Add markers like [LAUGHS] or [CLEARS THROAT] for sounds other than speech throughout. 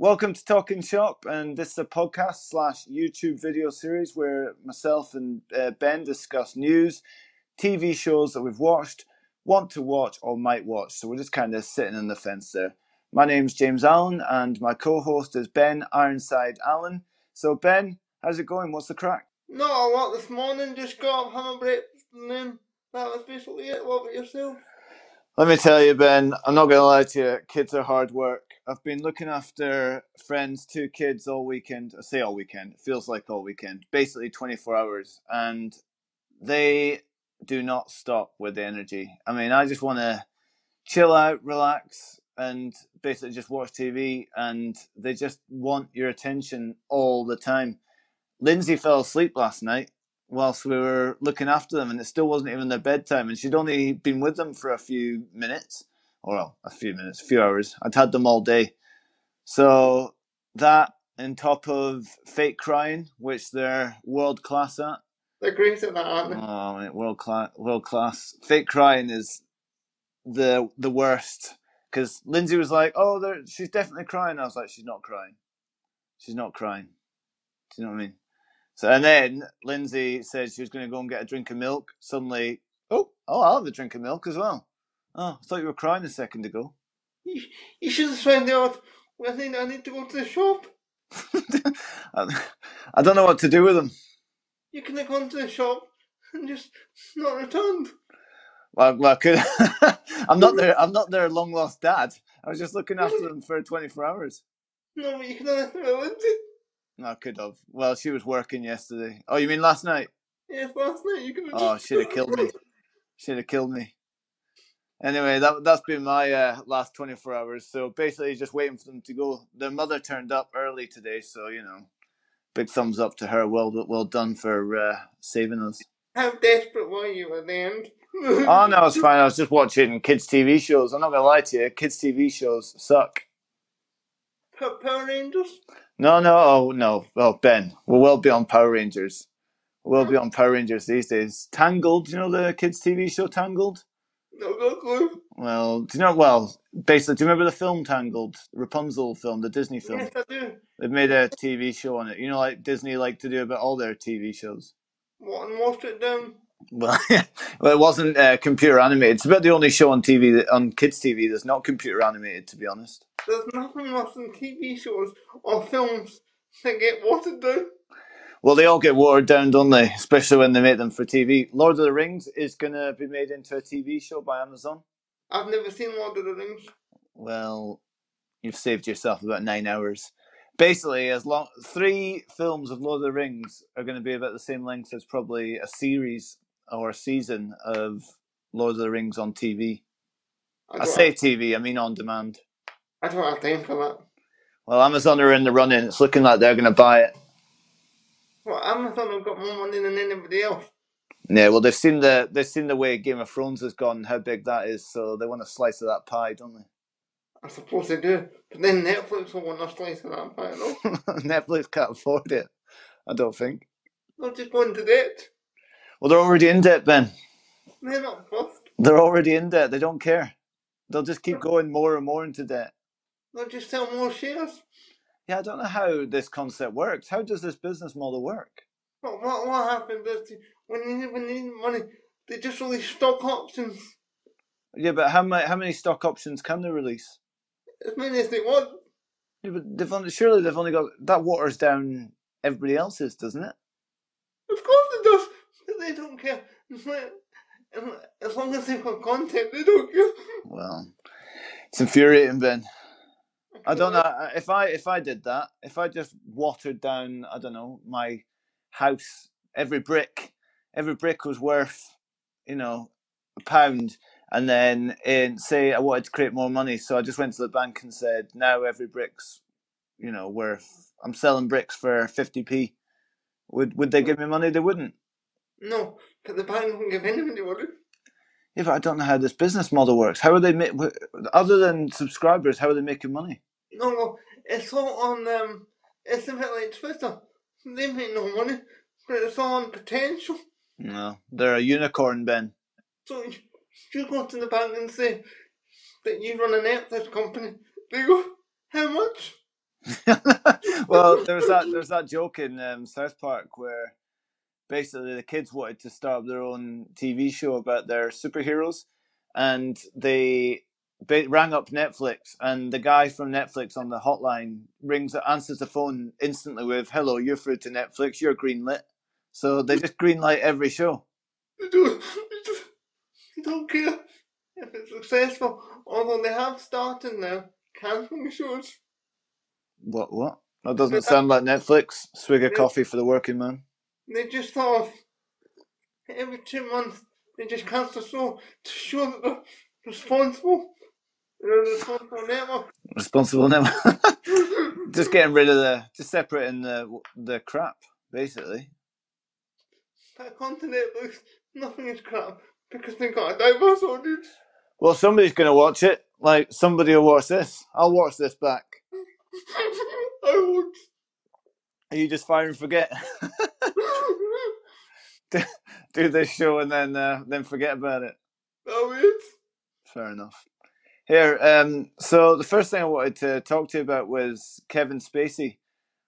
Welcome to Talking Shop, and this is a podcast slash YouTube video series where myself and uh, Ben discuss news, TV shows that we've watched, want to watch, or might watch. So we're just kind of sitting on the fence there. My name's James Allen, and my co-host is Ben Ironside Allen. So Ben, how's it going? What's the crack? A lot this morning, just got up, a breakfast, and then that was basically it. What about yourself? Let me tell you, Ben, I'm not going to lie to you. Kids are hard work. I've been looking after friends' two kids all weekend. I say all weekend. It feels like all weekend. Basically 24 hours. And they do not stop with the energy. I mean, I just want to chill out, relax, and basically just watch TV. And they just want your attention all the time. Lindsay fell asleep last night whilst we were looking after them, and it still wasn't even their bedtime. And she'd only been with them for a few minutes, or well, a few minutes, a few hours. I'd had them all day. So that, on top of fake crying, which they're world class at. They're great at that, aren't they? Oh, mate, world class, world class. Fake crying is the the worst because Lindsay was like, "Oh, she's definitely crying." I was like, "She's not crying. She's not crying." Do you know what I mean? So and then Lindsay said she was going to go and get a drink of milk. Suddenly, oh, oh, I'll have a drink of milk as well. Oh, I thought you were crying a second ago. You, you should have found out. I think I need to go to the shop. [LAUGHS] I, don't know what to do with them. You can have gone to the shop and just not returned. Well, well. [LAUGHS] I'm not their. I'm not their long lost dad. I was just looking after them for 24 hours. No, but you can them at Lindsay. No, I could have. Well, she was working yesterday. Oh, you mean last night? Yes, last night you could have. Oh, she'd have killed me. She'd have killed me. Anyway, that that's been my uh, last 24 hours. So basically, just waiting for them to go. Their mother turned up early today, so you know, big thumbs up to her. Well, well done for uh, saving us. How desperate were you at the end? Oh no, it's fine. I was just watching kids' TV shows. I'm not gonna lie to you. Kids' TV shows suck. Power Rangers? No, no, oh no. Well, Ben, we're well beyond Power Rangers. We're well beyond Power Rangers these days. Tangled, you know the kids' TV show Tangled? No, no clue. Well, do you know? Well, basically, do you remember the film Tangled, Rapunzel film, the Disney film? Yes, I do. They've made a TV show on it. You know, like Disney like to do about all their TV shows. What, and washed it down? Well, [LAUGHS] well, it wasn't uh, computer animated. It's about the only show on TV that, on kids' TV that's not computer animated, to be honest. There's nothing worse than TV shows or films that get watered down. Well, they all get watered down, don't they? Especially when they make them for TV. Lord of the Rings is going to be made into a TV show by Amazon. I've never seen Lord of the Rings. Well, you've saved yourself about nine hours. Basically, as long three films of Lord of the Rings are going to be about the same length as probably a series or a season of Lord of the Rings on TV. I don't say TV, I mean on demand. I don't have time for that. Well, Amazon are in the running. It's looking like they're going to buy it. Well, Amazon have got more money than anybody else. Yeah, well, they've seen the they've seen the way Game of Thrones has gone, how big that is, so they want a slice of that pie, don't they? I suppose they do. But then Netflix will want a slice of that pie, no? [LAUGHS] Netflix can't afford it. I don't think. They'll just go into debt. Well, they're already in debt, Ben. They're not fussed. They're already in debt. They don't care. They'll just keep going more and more into debt. They'll just sell more shares. Yeah, I don't know how this concept works. How does this business model work? But what, what happens is when you when you need money, they just release stock options. Yeah, but how many how many stock options can they release? As many as they want. Yeah, but they've only, surely they've only got that waters down everybody else's, doesn't it? Of course it does. But they don't care. As long as they've got content, they don't care. Well, it's infuriating, Ben. I don't know if I if I did that, if I just watered down, I don't know, my house, every brick, every brick was worth, you know, a pound, and then in say I wanted to create more money, so I just went to the bank and said, now every brick's, you know, worth. I'm selling bricks for fifty p. Would would they hmm. give me money? They wouldn't. No, but the bank won't give anybody money. Yeah, but I don't know how this business model works. How are they ma- wh- other than subscribers? How are they making money? No, no, it's all on um, it's a bit like Twitter. They make no money, but it's all on potential. No, they're a unicorn, Ben. So you- you go to the bank and say that you run a Netflix company. They go, how much? [LAUGHS] well, there's that there's that joke in um, South Park where basically the kids wanted to start their own TV show about their superheroes, and they rang up Netflix, and the guy from Netflix on the hotline rings answers the phone instantly with "Hello, you're through to Netflix. You're greenlit." So they just greenlight every show. They don't, they don't care if it's successful, although they have started now cancelling shows. What? What? That doesn't [LAUGHS] sound like Netflix. Swig of coffee for the working man. They just sort of, every two months, they just cancel a show to show that they're responsible. They're responsible network. Responsible now. [LAUGHS] just getting rid of the, just separating the the crap, basically. Back onto Netflix, nothing is crap because they've got a diverse audience. Well, somebody's going to watch it. Like somebody will watch this. I'll watch this back. [LAUGHS] I would. Are you just fire and forget? [LAUGHS] [LAUGHS] Do this show and then uh, then forget about it. That weird. Fair enough. Here, um, so the first thing I wanted to talk to you about was Kevin Spacey.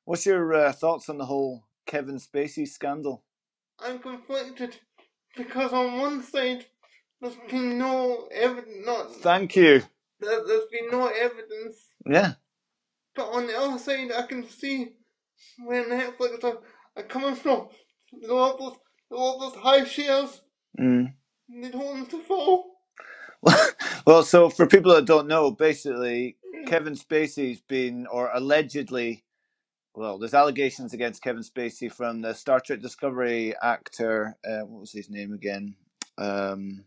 What's your uh, thoughts on the whole Kevin Spacey scandal? I'm conflicted because on one side there's been no evidence, not Thank you. there, there's been no evidence, Yeah, but on the other side I can see where Netflix are, are coming from. They want want those high shares. Mm. They don't want them to fall. [LAUGHS] well, so for people that don't know, basically, Kevin Spacey's been, or allegedly, well, there's allegations against Kevin Spacey from the Star Trek Discovery actor. Uh, what was his name again? Um,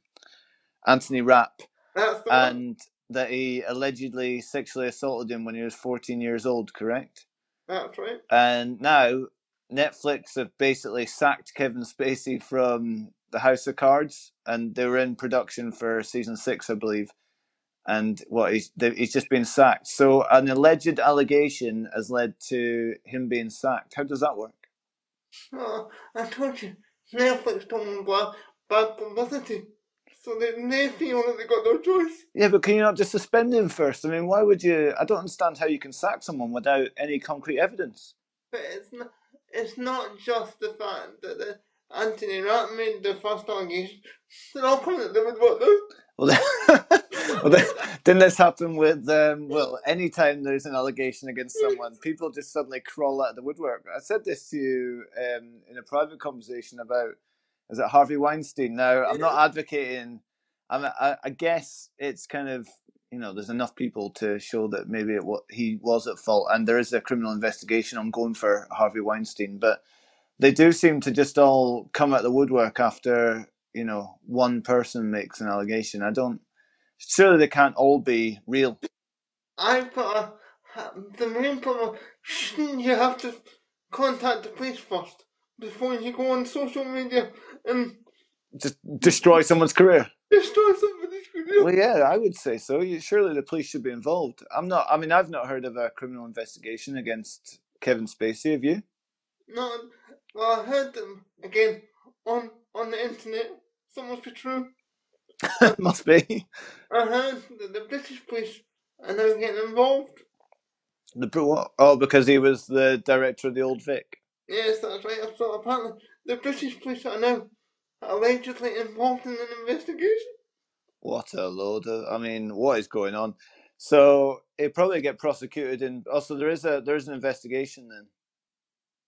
Anthony Rapp, That's the one. and that he allegedly sexually assaulted him when he was 14 years old. Correct? That's right. And now Netflix have basically sacked Kevin Spacey from the House of Cards, and they were in production for season six, I believe. And what he's they, he's just been sacked. So an alleged allegation has led to him being sacked. How does that work? Oh, I told you, Netflix don't want bad, bad publicity. So they, they feel that they got no choice. Yeah, but can you not just suspend him first? I mean, why would you? I don't understand how you can sack someone without any concrete evidence. But it's not, it's not just the fact that the Anthony Rapp made the first allegation. They're all coming at them with what this. Well, then, [LAUGHS] well then, didn't this happen with um, well? Anytime there's an allegation against someone, people just suddenly crawl out of the woodwork. I said this to you um, in a private conversation about is it Harvey Weinstein? Now, I'm not advocating. I, I guess it's kind of you know there's enough people to show that maybe it, wa- he was at fault, and there is a criminal investigation ongoing for Harvey Weinstein, but they do seem to just all come out the woodwork after you know one person makes an allegation. I don't. Surely they can't all be real. I've got a, the main problem. Shouldn't you have to contact the police first before you go on social media and Just destroy someone's career. Destroy somebody's career? Well, yeah, I would say so. You- Surely the police should be involved. I'm not. I mean, I've not heard of a criminal investigation against Kevin Spacey. Have you? No, well, I heard them again on on the internet. So must be true. [LAUGHS] Must be. I heard that the British police are now getting involved. The what? Oh, because he was the director of the Old Vic. Yes, that's right. So apparently, the British police are now allegedly involved in an investigation. What a load of! I mean, what is going on? So it probably get prosecuted, and also oh, there is a there is an investigation then.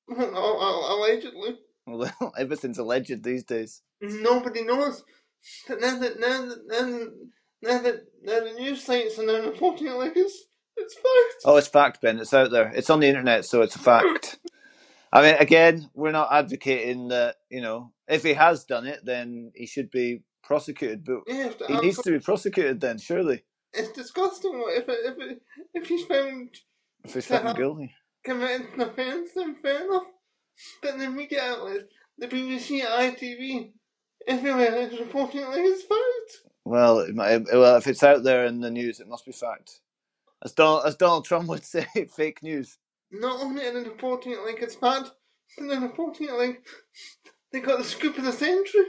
[LAUGHS] Al- al- allegedly, [LAUGHS] Well, everything's alleged these days. nobody knows. But now that now that now that, now that, now the news sites are now reporting it like it's it's fact. Oh, it's fact, Ben. It's out there. It's on the internet, so it's a fact. [LAUGHS] I mean, again, we're not advocating that. You know, if he has done it, then he should be prosecuted. But but he needs to be prosecuted then, surely, It's disgusting. If it, if it, if he's found if he's found guilty. committed an offence, then fair enough. But the media outlets, the BBC, ITV, everywhere is reporting it like it's fact. Well, it might, well, if it's out there in the news, it must be fact. As Donald, as Donald Trump would [LAUGHS] say, fake news. Not only are they reporting it like it's fact, but they're reporting it like they got the scoop of the century.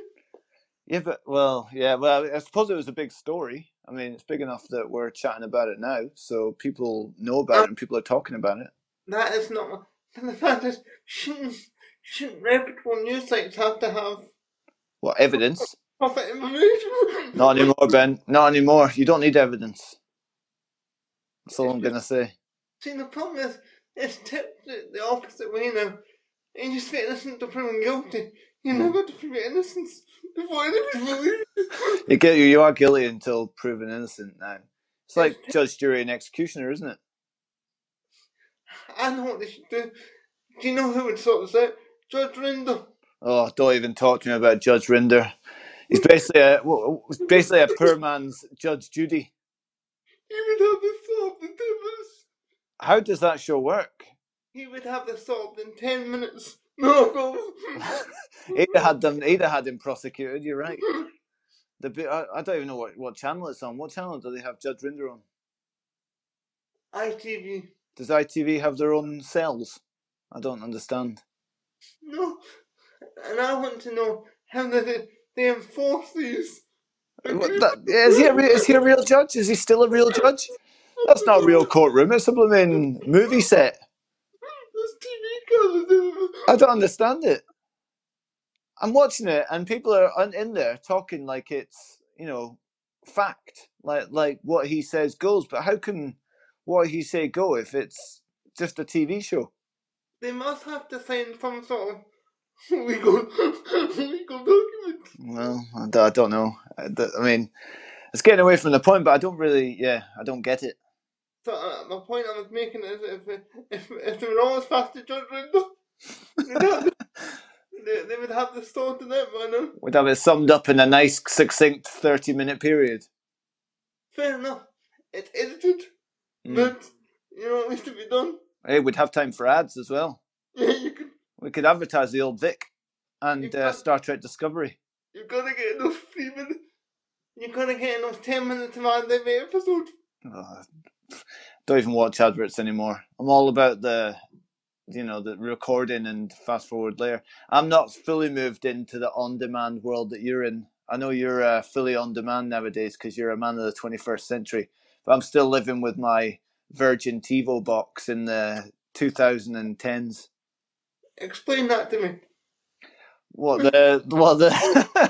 Yeah, but well, yeah, well, I suppose it was a big story. I mean, it's big enough that we're chatting about it now, so people know about it and people are talking about it. That is not. And the fact is, shouldn't shouldn't reputable news sites have to have What evidence? profit information? [LAUGHS] Not anymore, Ben. Not anymore. You don't need evidence. That's all I'm gonna say. See, the problem is, it's tipped the opposite way now. And you just say innocent to proven guilty. You Hmm. never prove innocence before anybody's [LAUGHS] believed. You get you are guilty until proven innocent now. It's like judge, jury, and executioner, isn't it? I know what they should do. Do you know who would sort this out? Judge Rinder. Oh, don't even talk to me about Judge Rinder. He's basically a well, basically a poor man's Judge Judy. He would have this solved in 10 minutes. How does that show work? He would have this solved in 10 minutes. No. He'd have had them. He'd have had him prosecuted. You're right. [LAUGHS] The I, I don't even know what, what channel it's on. What channel do they have Judge Rinder on? ITV. Does ITV have their own cells? I don't understand. No. And I want to know how they, they enforce these. What, that, is, he a, is he a real judge? Is he still a real judge? That's not a real courtroom. It's a blooming movie set. There's TV cameras. I don't understand it. I'm watching it, and people are in there talking like it's you know fact, like like what he says goes. But how can what he say go if it's just a TV show? They must have to sign some sort of [LAUGHS] legal, [LAUGHS] legal document. Well, I don't, know. I, d- I mean, it's getting away from the point, but I don't really. Yeah, I don't get it. So uh, my point I was making is if if if they were all as fast as Judge Rinder, they'd have the- [LAUGHS] they, they would have the sorted out by now. We'd have it summed up in a nice, succinct thirty-minute period. Fair enough. It's edited, Mm. but you know at least it be done. Hey, we'd have time for ads as well. [LAUGHS] Yeah, you could. We could advertise the old Vic and uh, Star Trek Discovery. You've got to get enough three minutes. You've got to get enough ten minutes of ad every episode. Oh, don't even watch adverts anymore. I'm all about the, you know, the recording and fast forward layer. I'm not fully moved into the on-demand world that you're in. I know you're uh, fully on demand nowadays because you're a man of the 21st century. But I'm still living with my Virgin TiVo box in the 2010s. Explain that to me. What the what the,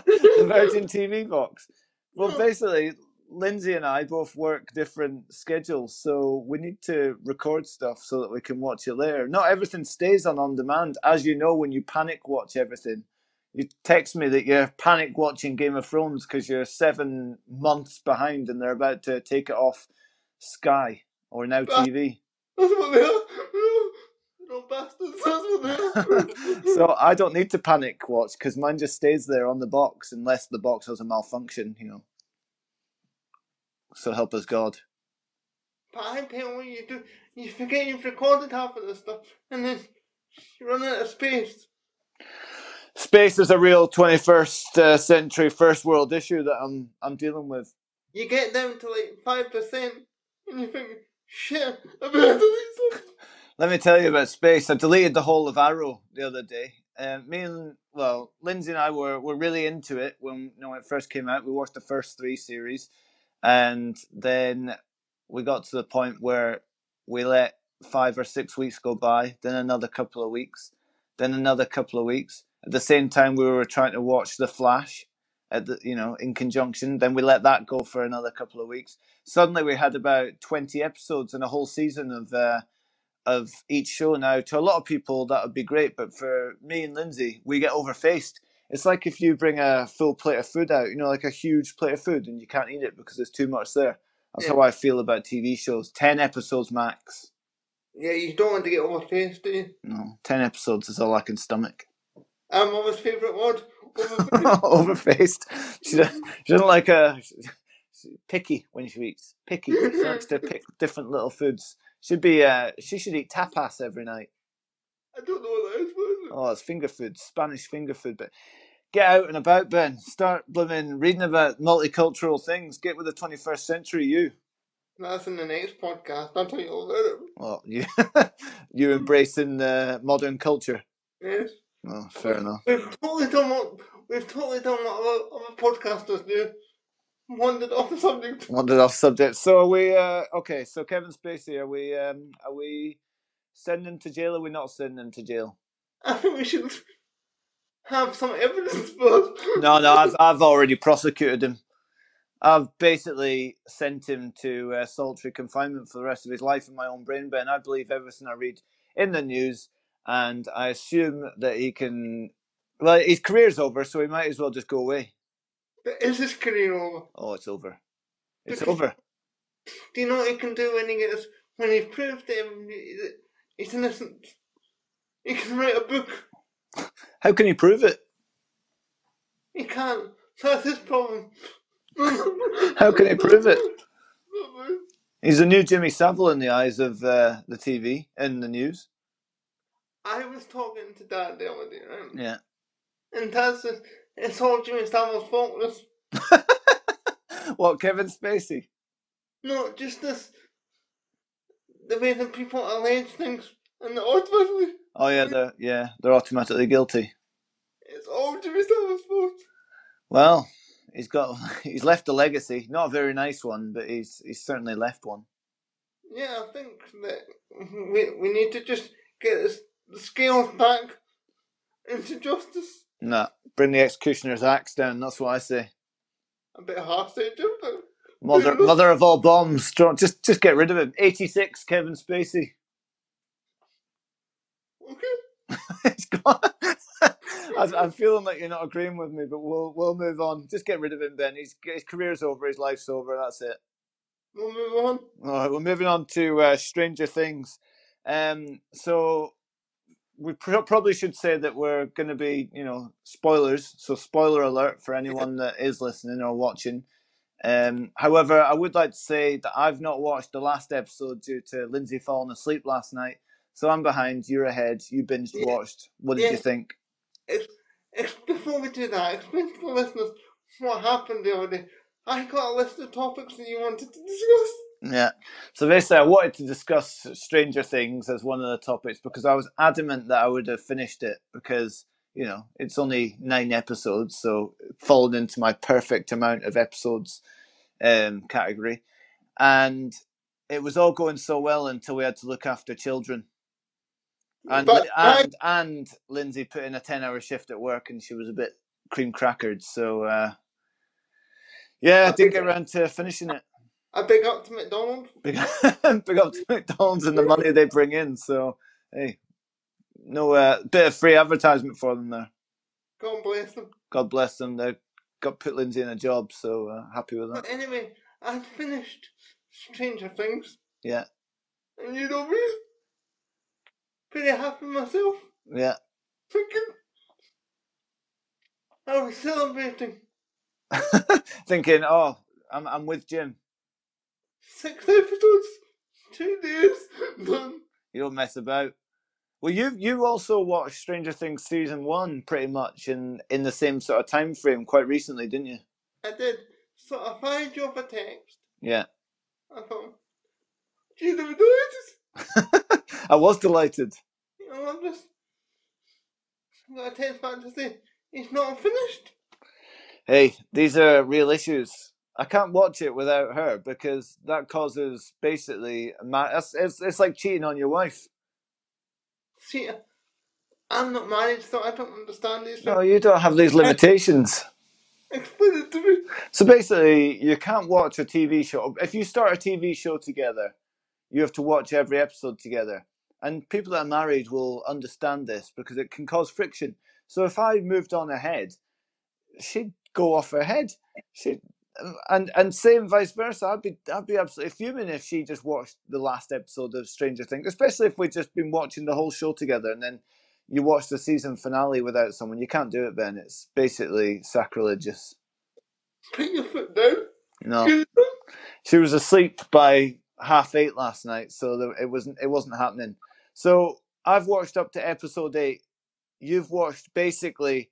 the [LAUGHS] Virgin TV box? Well, basically, Lindsay and I both work different schedules, so we need to record stuff so that we can watch it later. Not everything stays on on demand, as you know. When you panic watch everything, you text me that you're panic watching Game of Thrones because you're seven months behind and they're about to take it off Sky or now TV. That's what they are. [LAUGHS] Bastards. That's what they are. [LAUGHS] [LAUGHS] so I don't need to panic watch because mine just stays there on the box unless the box has a malfunction, you know. So help us God. But I tell you what you do. You forget you've recorded half of this stuff, and then you run out of space. Space is a real 21st uh, century first world issue that I'm I'm dealing with. You get down to like five percent, and you think, shit, I better delete something. Let me tell you about space. I deleted the whole of Arrow the other day. Um, me and well, Lindsay and I were, were really into it when you know when it first came out. We watched the first three series, and then we got to the point where we let five or six weeks go by, then another couple of weeks, then another couple of weeks. At the same time, we were trying to watch The Flash, at the you know in conjunction. Then we let that go for another couple of weeks. Suddenly, we had about twenty episodes and a whole season of. Uh, of each show now to a lot of people that would be great but for me and lindsay we get overfaced it's like if you bring a full plate of food out you know like a huge plate of food and you can't eat it because there's too much there that's Yeah. how i feel about tv shows 10 episodes max Yeah, you don't want to get overfaced, do you? no 10 episodes is all i can stomach I'm Mama's favourite word. Overfaced. [LAUGHS] overfaced she doesn't, she doesn't like a she's picky when she eats picky she likes to pick [LAUGHS] different little foods should be uh she should eat tapas every night I don't know what that is. What is it? Oh, it's finger food, Spanish finger food. But get out and about, Ben. Start blooming reading about multicultural things. Get with the 21st century, you. That's in the next podcast. I'll tell you all about it. Well, you, [LAUGHS] you embracing uh, modern culture. Yes. Oh, fair enough. We've totally done what we've totally done what other, other podcasters do. wandered off the subject. Wandered off subject. So are we? Uh, okay. So Kevin Spacey, are we? Um, are we sending him to jail? Or we're we not sending him to jail? [LAUGHS] I think we should have some evidence first. [LAUGHS] No, no. I've I've already prosecuted him. I've basically sent him to uh, solitary confinement for the rest of his life in my own brain. Ben, I believe everything I read in the news, and I assume that he can. Well, his career's over, so he might as well just go away. But is his career over? Oh, it's over. It's Because- over. Do you know what he can do when he gets when he's proved that he's innocent? He can write a book. How can he prove it? He can't. That's his problem. How can he prove it? [LAUGHS] He's the new Jimmy Savile in the eyes of uh, the TV and the news. I was talking to Dad the other day, right? Yeah. And Dad says it's all Jimmy Savile's fault. This, [LAUGHS] what, Kevin Spacey? no, just this. The way that people allege things and ultimately Oh yeah, they're yeah, they're automatically guilty. it's all Jimmy Savile's fault. Well, he's got [LAUGHS] he's left a legacy, not a very nice one, but he's he's certainly left one. Yeah, I think that we we need to just get this, the scales back into justice. Nah, bring the executioner's axe down. That's what I say. A bit harsh to jump but Mother, [LAUGHS] mother of all bombs. Don't- Just, just get rid of him. Eighty-six, Kevin Spacey. okay. [LAUGHS] it's gone. [LAUGHS] I- I'm feeling like you're not agreeing with me, but we'll we'll move on. Just get rid of him, Ben. His his career's over. His life's over. That's it. We'll move on. All right, we're moving on to uh, Stranger Things. Um, so we pr- probably should say that we're going to be, you know, spoilers. So spoiler alert for anyone that is listening or watching. Um, however, I would like to say that I've not watched the last episode due to Lindsay falling asleep last night. So I'm behind. You're ahead. You binged Yeah. watched. What did you think? Ex- ex- before we do that, explain to the listeners what happened the other day. I got a list of topics that you wanted to discuss. Yeah. So basically, I wanted to discuss Stranger Things as one of the topics because I was adamant that I would have finished it because you know it's only nine episodes, so followed into my perfect amount of episodes um, category, and it was all going so well until we had to look after children. And But I- and and Lindsay put in a ten-hour shift at work, and she was a bit cream crackered. So uh, yeah, I didn't get around to finishing it. A big up to McDonald's. Big, [LAUGHS] big up to McDonald's and the money they bring in. So, hey, no uh, bit of free advertisement for them there. God bless them. God bless them. They got put Lindsay in a job, so uh, happy with that. But anyway, I finished Stranger Things, Yeah, and you know me. Pretty happy myself. yeah. Thinking. I was celebrating [LAUGHS] Thinking, oh, I'm I'm with Jim. six episodes, two days [LAUGHS] done. You don't mess about. Well, you you also watched Stranger Things season one pretty much in in the same sort of time frame quite recently, didn't you? I did. So I find you off a text. Yeah, I thought, geez, I'm delighted. [LAUGHS] I was delighted. You know, I'm just I got a text back to say it's not finished. Hey, these are real issues. I can't watch it without her because that causes basically ma- it's, it's it's like cheating on your wife. See, I'm not married, so I don't understand these No, things. you don't have these limitations. [LAUGHS] Explain it to me. So basically, you can't watch a TV show. If you start a TV show together, you have to watch every episode together. And people that are married will understand this because it can cause friction. So if I moved on ahead, she'd go off her head. She and and same vice versa. I'd be I'd be absolutely fuming if she just watched the last episode of Stranger Things, especially if we'd just been watching the whole show together and then you watch the season finale without someone. You can't do it, Ben. It's basically sacrilegious. Put your foot down. No. Get it done. she was asleep by half eight last night, so there, it wasn't it wasn't happening. So I've watched up to episode eight. You've watched basically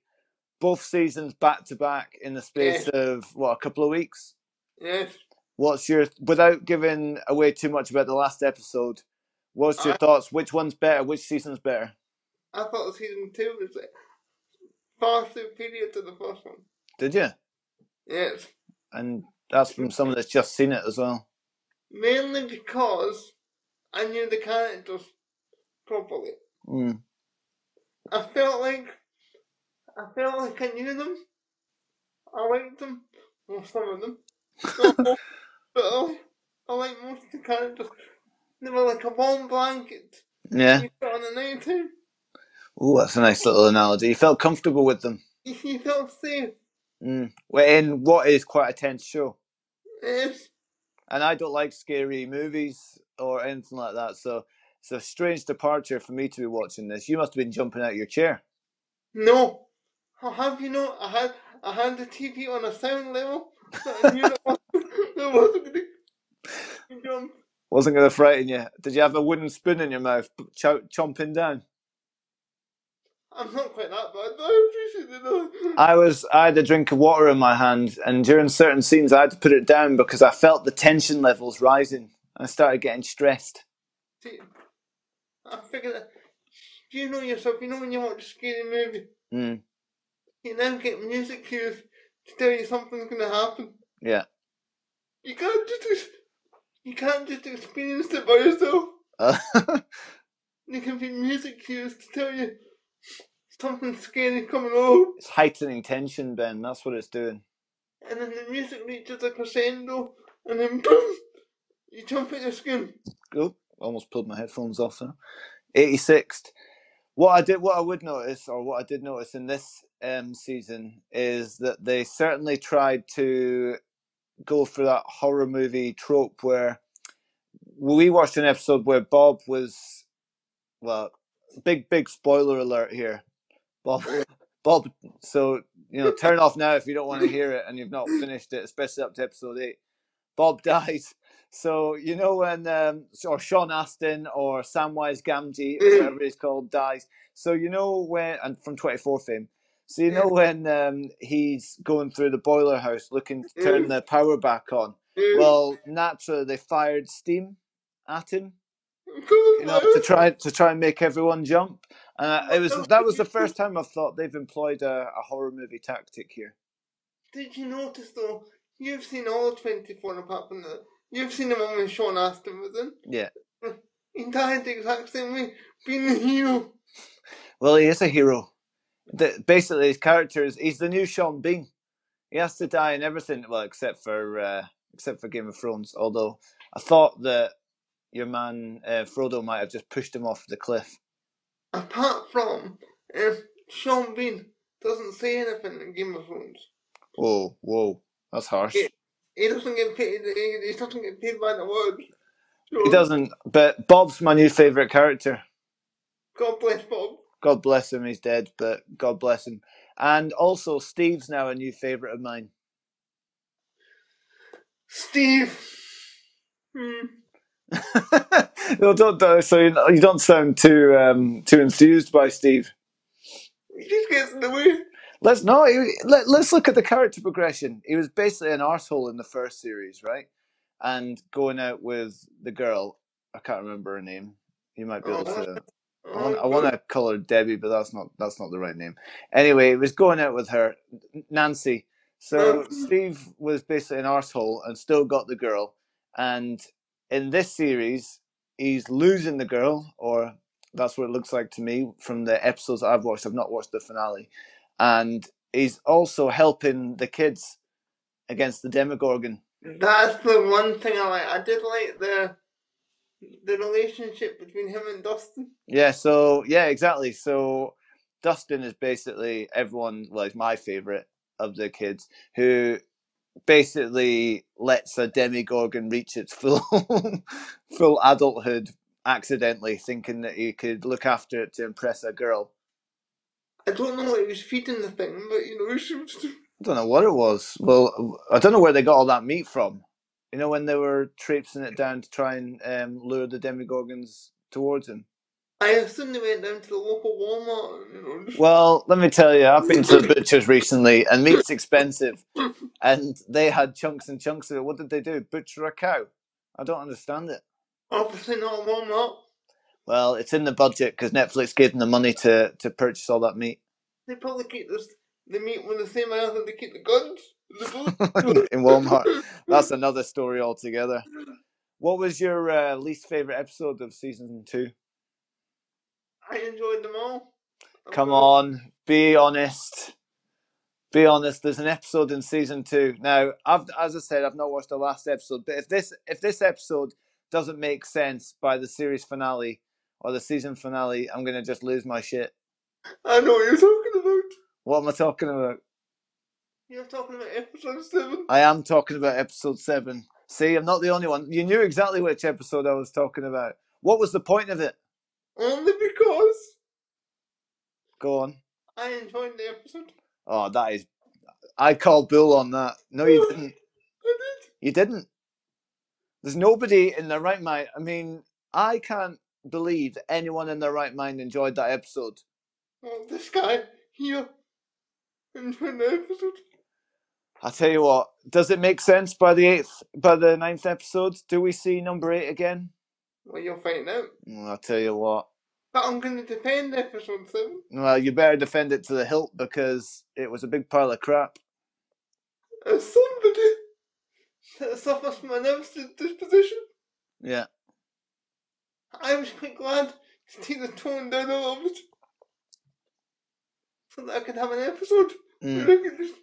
both seasons back to back in the space of what a couple of weeks. Yes. What's your without giving away too much about the last episode? What's your I- thoughts? Which one's better? Which season's better? I thought season two was far superior to the first one. Did you? Yes. And That's from someone that's just seen it as well. mainly because I knew the characters properly. Mm. I felt like I felt like I knew them. I liked them, well, some of them, but I, I like most of the characters. They were like a warm blanket. Yeah. You put on the night time. Oh, that's a nice little analogy. You felt comfortable with them. [LAUGHS] You, felt safe. Mm. Well, in what is quite a tense show. Yes. and I don't like scary movies or anything like that. So it's a strange departure for me to be watching this. You must have been jumping out of your chair. No. How have you know? I had I had the TV on a sound level that I knew it wasn't, going [LAUGHS] to jump. Wasn't going to frighten you. Did you have a wooden spoon in your mouth, chow- chomping down? I'm not quite that bad, but I appreciate it. though. I was. I had a drink of water in my hand, and during certain scenes, I had to put it down because I felt the tension levels rising. I started getting stressed. See, I figured that. Do you know yourself? You know when you watch a scary movie, Mm, you now get music cues to tell you something's going to happen. yeah. You can't just you can't just experience it by yourself. Uh, [LAUGHS] There can be music cues to tell you something scary coming on, it's heightening tension, Ben. That's what it's doing. and then the music reaches a crescendo, and then boom, you jump at your skin. Oh, almost pulled my headphones off. Huh? 86th. What I did, what I would notice, or what I did notice in this um, season, is that they certainly tried to go for that horror movie trope where we watched an episode where Bob was, well, big big spoiler alert here, Bob. [LAUGHS] Bob. So you know, turn off now if you don't want to hear it and you've not finished it, especially up to episode eight. Bob [LAUGHS] dies. So you know when um, or Sean Astin or Samwise Gamgee [CLEARS THROAT] whatever he's called dies. So you know when and from Twenty Four fame. So you know when um, he's going through the boiler house looking to turn the power back on. Well, naturally they fired steam at him, you know, to try to try and make everyone jump. Uh, it was that was the first time I've thought they've employed a, a horror movie tactic here. Did you notice though? You've seen all 24 apart from that. You've seen the one with Sean Astin was in. Yeah. [LAUGHS] He died the exact same way, being the hero. Well, he is a hero. The, basically, his character is he's the new Sean Bean. He has to die in everything, well, except for uh, except for Game of Thrones. Although I thought that your man uh, Frodo might have just pushed him off the cliff. Apart from if Sean Bean doesn't say anything in Game of Thrones. Whoa, whoa, that's harsh. Yeah. He doesn't get paid. He, he doesn't get paid by the word. So, He doesn't. But Bob's my new favorite character. God bless Bob. God bless him. He's dead, but God bless him. And also, Steve's now a new favorite of mine. Steve. Hmm. [LAUGHS] no, don't, don't. So you, you don't sound too um, too enthused by Steve. He just gets in the way. Let's no. He, let, let's look at the character progression. He was basically an arsehole in the first series, right? And going out with the girl. I can't remember her name. You might be able to. I want, I oh, want to call her Debbie, but that's not that's not the right name. Anyway, he was going out with her, Nancy. So Steve was basically an arsehole and still got the girl. And in this series, he's losing the girl, or that's what it looks like to me from the episodes I've watched. I've not watched the finale, and he's also helping the kids against the Demogorgon. That's the one thing I like. I did like the the relationship between him and Dustin. Yeah, so yeah, exactly. So Dustin is basically everyone like my favorite of the kids who basically lets a Demogorgon reach its full [LAUGHS] full adulthood accidentally thinking that he could look after it to impress a girl. I don't know what he was feeding the thing, but you know. I don't know what it was. Well, I don't know where they got all that meat from. You know, when they were traipsing it down to try and um, lure the Demogorgons towards him. I assume they went down to the local Walmart. You know, Well, let me tell you, I've been to the [LAUGHS] butchers recently, and meat's expensive, and they had chunks and chunks of it. What did they do? Butcher a cow? I don't understand it. obviously not a Walmart. Well, it's in the budget because Netflix gave them the money to to purchase all that meat. They probably keep this the meat with the same amount that they keep the guns. [LAUGHS] In Walmart. [LAUGHS] That's another story altogether. What was your uh, least favorite episode of season two? I enjoyed them all. Come on, be honest. Be honest. There's an episode in season two. Now, I've, as I said, I've not watched the last episode. But if this if this episode doesn't make sense by the series finale or the season finale, I'm gonna just lose my shit. I know what you're talking about. What am I talking about? You're talking about episode seven. I am talking about episode seven. See, I'm not the only one. You knew exactly which episode I was talking about. What was the point of it? Only because Go on. I enjoyed the episode. Oh, that is. I called bull on that. No, you [LAUGHS] didn't. I did. You didn't. There's nobody in their right mind. I mean, I can't believe that anyone in their right mind enjoyed that episode. Well, this guy here enjoyed the episode. I tell you what, does it make sense by the eighth, by the ninth episode? Do we see number eight again? Well, you'll find out. Well, I'll tell you what. But I'm going to defend episode seven. Well, you better defend it to the hilt because it was a big pile of crap. As somebody that suffers from a nervous disposition, Yeah. I was quite glad to take the tone down a little bit. So that I could have an episode Mm, where I could just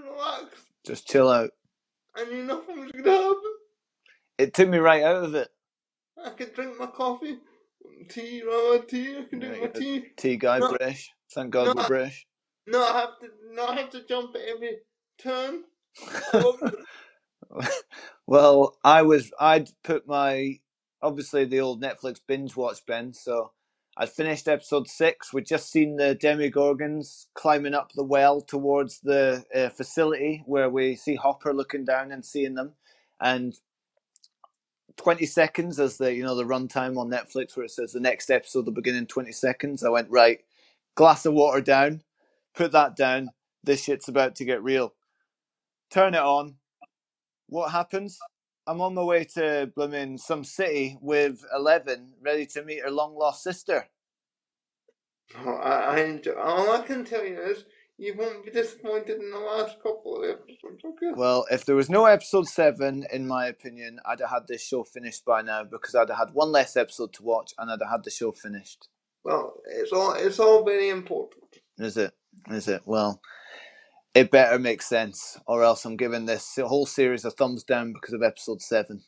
relax. just chill out. I knew nothing was going to happen. It took me right out of it. I could drink my coffee, tea, raw tea. I could Yeah, drink my tea. Tea guy No. British. Thank God No. we're British. Not have to, not have to jump at every turn. I [LAUGHS] well, I was I'd put my obviously the old Netflix binge watch Ben, so I'd finished episode six. We'd just seen the Demogorgons climbing up the well towards the uh, facility where we see Hopper looking down and seeing them, and twenty seconds as the you know the runtime on Netflix where it says the next episode will begin in twenty seconds. I went right, glass of water down, put that down. This shit's about to get real. Turn it on what happens? I'm on my way to blooming some city with Eleven, ready to meet her long lost sister. Oh, I, I enjoy, all I can tell you is you won't be disappointed in the last couple of episodes, okay? Well, if there was no episode seven, in my opinion, I'd have had this show finished by now because I'd have had one less episode to watch and I'd have had the show finished. Well, it's all it's all very important. Is it? Is it? Well, it better make sense, or else I'm giving this whole series a thumbs down because of episode seven.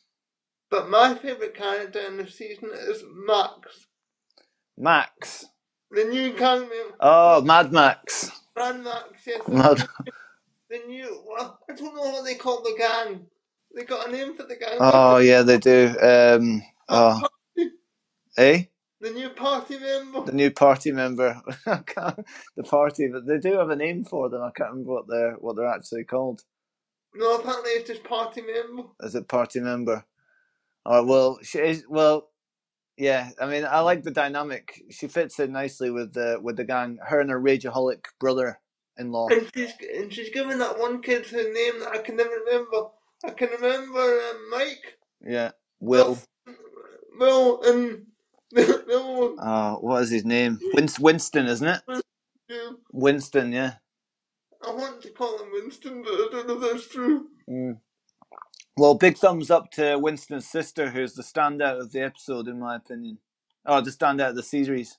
But my favourite character in the season is Max, Max. the new character. Oh, Mad Max. Brand Max, yes. the Mad. The new, well, I don't know what they call the gang. They got a name for the gang. Oh yeah, they do. Um. Oh, eh? The new party member. the new party member. [LAUGHS] The party, but they do have a name for them. I can't remember what they're what they're actually called. No, apparently it's just party member. Is it party member? Oh well, she is. Well, yeah. I mean, I like the dynamic. She fits in nicely with the with the gang. Her and her rageaholic brother-in-law. And she's and she's given that one kid her name that I can never remember. I can remember um, Mike, Yeah, Will. Will, and Will. [LAUGHS] Oh, what is his name? Winst- Winston, isn't it? yeah. Winston. Yeah. I want to call him Winston, but I don't know if that's true. Mm. Well, big thumbs up to Winston's sister, who's the standout of the episode, in my opinion. Oh, the standout of the series.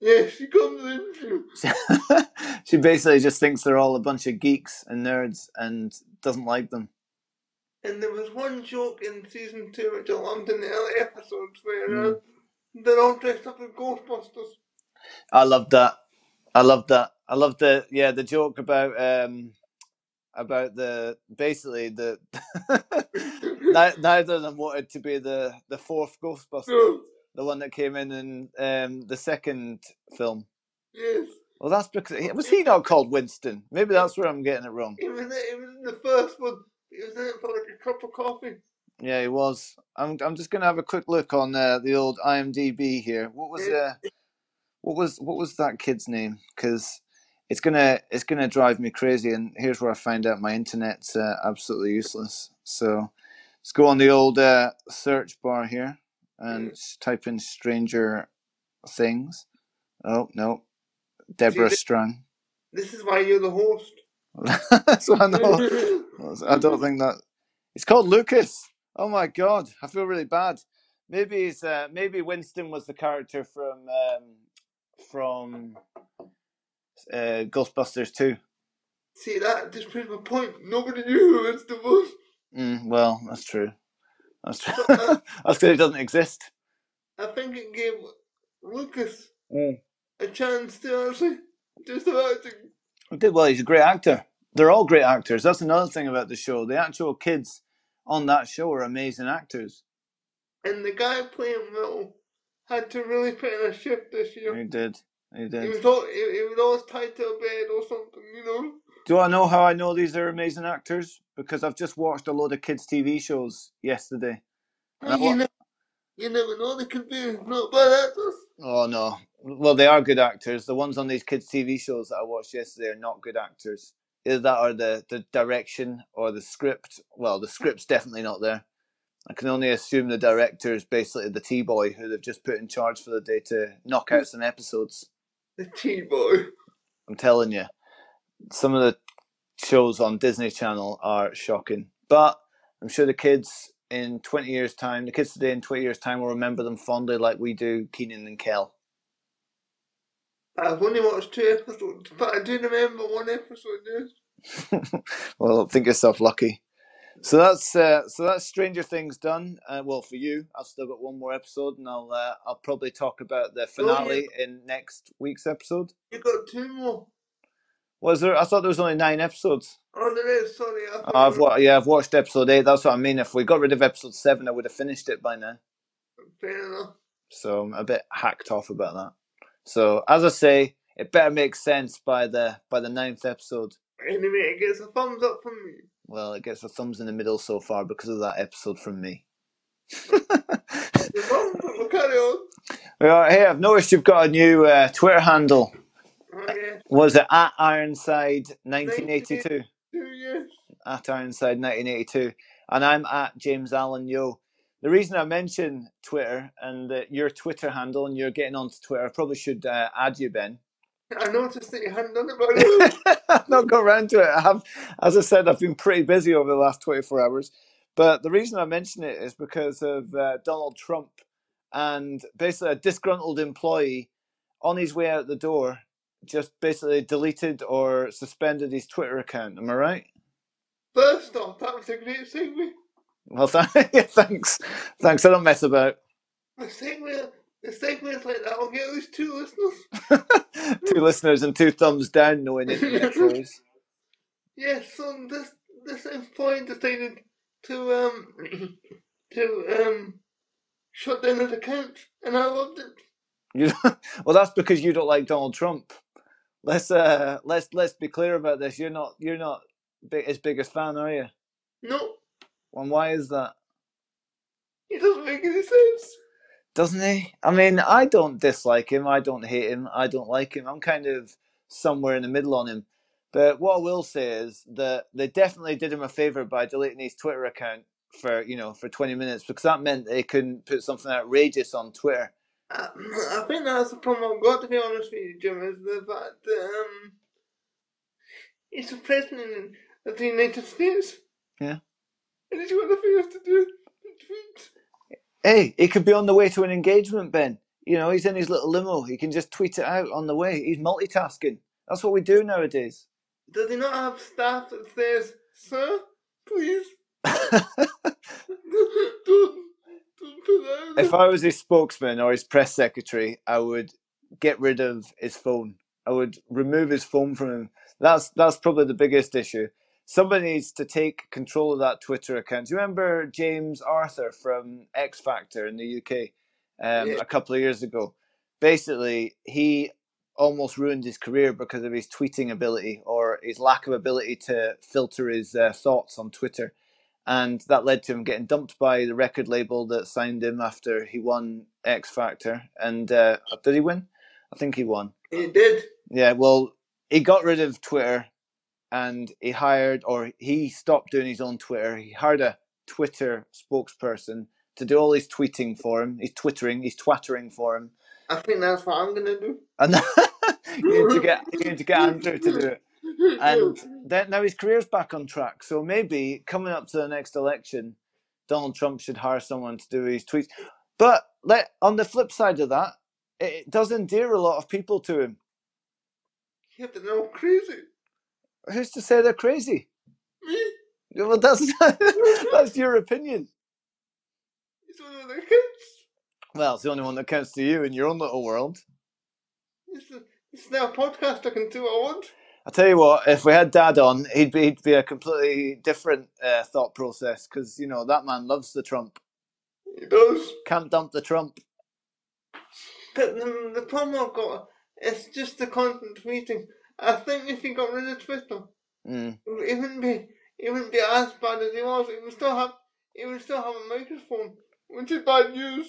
Yeah, she comes in too. [LAUGHS] she basically just thinks they're all a bunch of geeks and nerds and doesn't like them. And there was one joke in season two which I loved in the early episodes where Mm. They're all dressed up in Ghostbusters. I loved that. I loved that. I loved the yeah the joke about um about the basically the [LAUGHS] ni- neither of them wanted to be the the fourth Ghostbuster, the one that came in in um the second film. yes. Well, that's because was he not called Winston? Maybe that's where I'm getting it wrong. It was, it was in the first one. It was in it for like a cup of coffee. Yeah, he was. I'm I'm just gonna have a quick look on uh, the old IMDb here. What was uh, what was what was that kid's name? Because it's gonna it's gonna drive me crazy. And here's where I find out my internet's uh, absolutely useless. So let's go on the old uh, search bar here and s- type in Stranger Things. Oh no, Deborah this- Strang. This is why you're the host. [LAUGHS] That's what I know. I don't think that it's called Lucas. Oh my god, I feel really bad. Maybe it's uh, maybe Winston was the character from um, from uh, Ghostbusters 2. See that just proves my point. Nobody knew who Winston was. Mm, well, that's true. That's true. Uh, [LAUGHS] that's because it doesn't exist. I think it gave Lucas Mm. a chance to actually do some acting. It did well. He's a great actor. They're all great actors. That's another thing about the show. The actual kids on that show are amazing actors. And the guy playing Will had to really put in a shift this year. He did. He did. He was all, he, he was always tied to a bed or something, you know. Do I know how I know these are amazing actors? Because I've just watched a load of kids' TV shows yesterday. And I And wa- you, never, you never know, they could be not bad actors. Oh no. Well, they are good actors. The ones on these kids' TV shows that I watched yesterday are not good actors. Either that or the, the direction or the script. Well, the script's definitely not there. I can only assume the director is basically the T boy who they've just put in charge for the day to knock hmm. out some episodes. The T-boy. I'm telling you, some of the shows on Disney Channel are shocking. But I'm sure the kids in 20 years' time, the kids today in 20 years' time will remember them fondly like we do Kenan and Kel. I've only watched two episodes, but I do remember one episode, yes. [LAUGHS] well, think yourself lucky. So that's uh, so that's Stranger Things done. Uh, well, for you, I've still got one more episode, and I'll uh, I'll probably talk about the finale in next week's episode. You got two more. Was there? I thought there was only nine episodes. Oh, there is, sorry. I Oh, I've wa- yeah, I've watched episode eight. That's what I mean. If we got rid of episode seven, I would have finished it by now. Fair enough. So I'm a bit hacked off about that. So as I say, it better make sense by the by the ninth episode. Anyway, it gets a thumbs up from me. Well, it gets a thumbs in the middle so far because of that episode from me. The thumbs up, will carry on. [LAUGHS] Hey, I've noticed you've got a new uh, Twitter handle. Oh, yeah. Was it at Ironside 1982? Two years. At Ironside 1982. And I'm at James Allen Yo. The reason I mention Twitter and uh, your Twitter handle and you're getting onto Twitter, I probably should uh, add you, Ben. I noticed that you hadn't done it, [LAUGHS] but I've not got around to it. I have, as I said, I've been pretty busy over the last 24 hours. But the reason I mention it is because of uh, Donald Trump and basically a disgruntled employee on his way out the door just basically deleted or suspended his Twitter account. Am I right? first off, that was a great segue. Well, th- [LAUGHS] yeah, thanks. Thanks. I don't mess about. The segue, the segue is like that. I'll get at least two listeners. [LAUGHS] two listeners and two thumbs down, knowing internet trolls. Yes, so this this employee decided to um [CLEARS THROAT] to um shut down his account, and I loved it. You, [LAUGHS] well, that's because you don't like Donald Trump. Let's uh, let's let's be clear about this. You're not you're not big, his biggest fan, are you? No, And why is that? it doesn't make any sense. Doesn't he? I mean, I don't dislike him. I don't hate him. I don't like him. I'm kind of somewhere in the middle on him. But what I will say is that they definitely did him a favor by deleting his Twitter account for you know for 20 minutes because that meant they couldn't put something outrageous on Twitter. I, I think that's the problem I've got to be honest with you, Jim, is the fact that um he's the president of the United States. Yeah. And he's got nothing else to do tweet. Hey, he could be on the way to an engagement, Ben. You know, he's in his little limo. He can just tweet it out on the way. He's multitasking. That's what we do nowadays. Does he not have staff that says, Sir, please [LAUGHS] don't, don't put that out if I was his spokesman or his press secretary, I would get rid of his phone. I would remove his phone from him. That's that's probably the biggest issue. Somebody needs to take control of that Twitter account. Do you remember James Arthur from X Factor in the UK um, Yeah. a couple of years ago? Basically, he almost ruined his career because of his tweeting ability or his lack of ability to filter his uh, thoughts on Twitter. And that led to him getting dumped by the record label that signed him after he won X Factor. And uh, did he win? I think he won. He did. Yeah, well, he got rid of Twitter and he hired, or he stopped doing his own Twitter. He hired a Twitter spokesperson to do all his tweeting for him. He's twittering, he's twattering for him. I think that's what I'm gonna do. And [LAUGHS] you need to get you need to get Andrew to do it. and then now his career's back on track. So maybe coming up to the next election, Donald Trump should hire someone to do his tweets. But let on the flip side of that, it does endear a lot of people to him. yeah, but they're all crazy. Who's to say they're crazy? Me? Well, that's [LAUGHS] that's your opinion. He's one of the kids. Well, it's the only one that counts to you in your own little world. It's, it's now a podcast I can do what I want. I tell you what, if we had Dad on, he'd be, he'd be a completely different uh, thought process because you know that man loves the Trump. He does. Can't dump the Trump. But the, the problem I've got is just the constant tweeting. I think if he got rid of Twitter, Mm. it wouldn't be it wouldn't be as bad as he was. It would still have it would still have a microphone, which is bad news.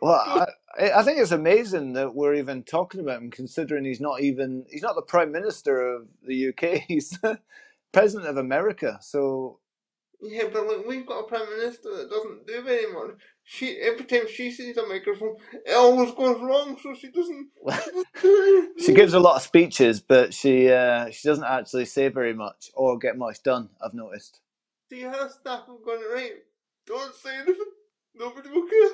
Well, I, I think it's amazing that we're even talking about him, considering he's not even he's not the prime minister of the UK. [LAUGHS] He's [LAUGHS] president of America. So Yeah, but look, we've got a prime minister that doesn't do very much. She every time she sees a microphone, it always goes wrong. So she doesn't. [LAUGHS] she gives a lot of speeches, but she uh, she doesn't actually say very much or get much done. I've noticed. See her staff have gone right. Don't say anything. Nobody will care.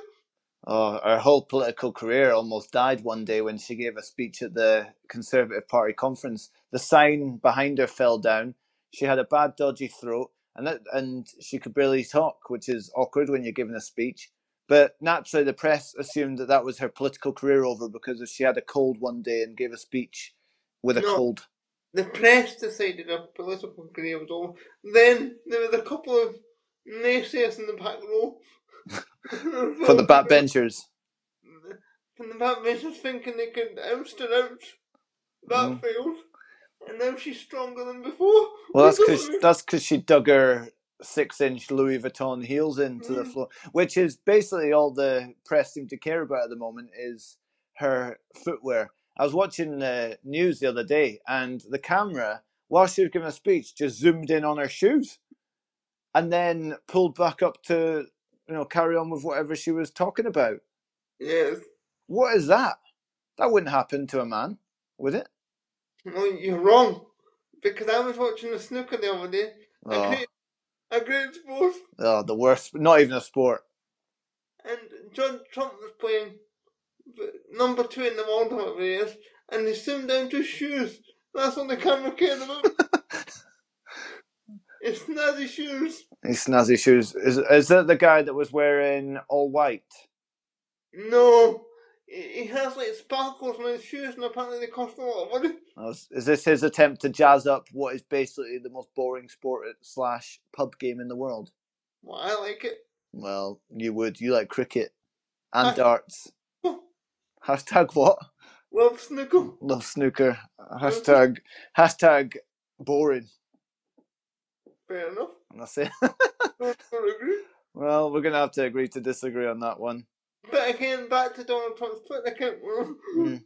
Oh, her whole political career almost died one day when she gave a speech at the Conservative Party conference. The sign behind her fell down. She had a bad, dodgy throat, and that, and she could barely talk, which is awkward when you're giving a speech. But naturally, the press assumed that that was her political career over because she had a cold one day and gave a speech with a No. cold. The press decided her political career was over. Then there was a couple of naysayers in the back row. [LAUGHS] For the backbenchers. [LAUGHS] From the backbenchers thinking they could oust her out. That Mm. failed. And now she's stronger than before. Well, that's [LAUGHS] because that's because she dug her six-inch Louis Vuitton heels into the Mm. floor, which is basically all the press seem to care about at the moment is her footwear. I was watching the news the other day, and the camera, while she was giving a speech, just zoomed in on her shoes, and then pulled back up to you know carry on with whatever she was talking about. Yes. What is that? That wouldn't happen to a man, would it? No, you're wrong. Because I was watching the snooker the other day. A Oh, great, a great sport. oh the worst. Not even a sport. And Judd Trump was playing number two in the world, however he is, and he zoomed down to his shoes. That's what the camera cared about. [LAUGHS] His snazzy shoes. These snazzy shoes. Is is that the guy that was wearing all white? No. He has like sparkles on his shoes, and apparently they cost a lot of money. [LAUGHS] Is is this his attempt to jazz up what is basically the most boring sport uh, slash pub game in the world? Well, I like it. Well, you would. You like cricket and darts. [LAUGHS] Hashtag what? Love snooker. Love snooker. Hashtag hashtag boring. Fair enough. And that's it. [LAUGHS] I don't agree. well, we're gonna have to agree to disagree on that one. But again, back to Donald Trump's Twitter account. Mm.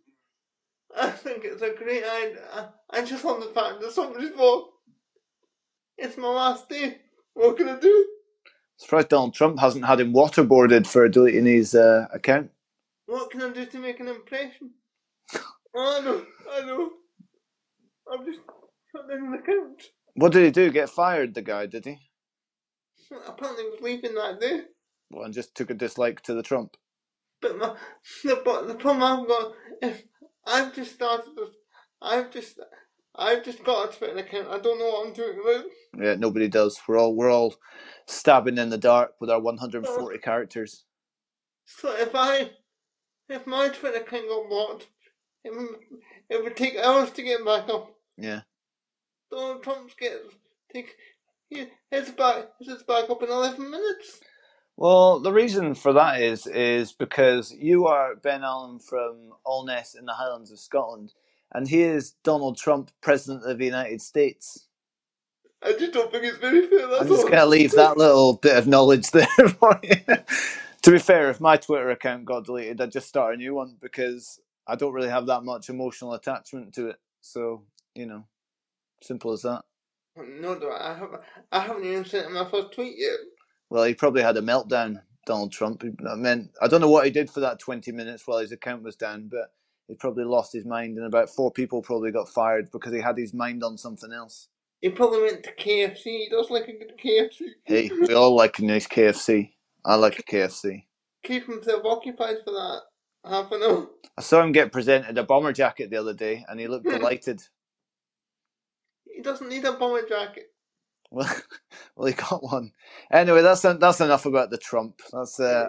I think it's a great idea. I, just love the fact that somebody's thought, it's my last day. What can I do? Surprised Donald Trump hasn't had him waterboarded for deleting his uh, account. What can I do to make an impression? I know, I know. I've just shut down an account. What did he do? Get fired? The guy did he? Apparently, he was leaving that day. Well, and just took a dislike to the Trump. But my, the, but the problem I've got is I've just started this. I've just, I've just got a Twitter account. I don't know what I'm doing with it. Yeah, nobody does. We're all we're all stabbing in the dark with our 140 characters. So if I, if my Twitter account got blocked, it would, it would take hours to get back up. Yeah. Donald Trump's gets take he, his back his back up in eleven minutes. Well, the reason for that is is because you are Ben Allen from Alness in the Highlands of Scotland, and he is Donald Trump, President of the United States. I just don't think it's very fair. That's I'm just all. going to leave that little bit of knowledge there [LAUGHS] for you. to be fair, if my Twitter account got deleted, I'd just start a new one because I don't really have that much emotional attachment to it. So, you know, simple as that. No, do I? I haven't. I haven't even sent him my first tweet yet. Well, he probably had a meltdown, Donald Trump. I mean, I don't know what he did for that 20 minutes while his account was down, but he probably lost his mind, and about four people probably got fired because he had his mind on something else. He probably went to KFC. He does like a good KFC. Hey, we all like a nice KFC. I like a KFC. Keep himself occupied for that half an hour. I saw him get presented a bomber jacket the other day, and he looked [LAUGHS] delighted. He doesn't need a bomber jacket. Well, [LAUGHS] well, he got one. Anyway, that's that's enough about the Trump. That's uh,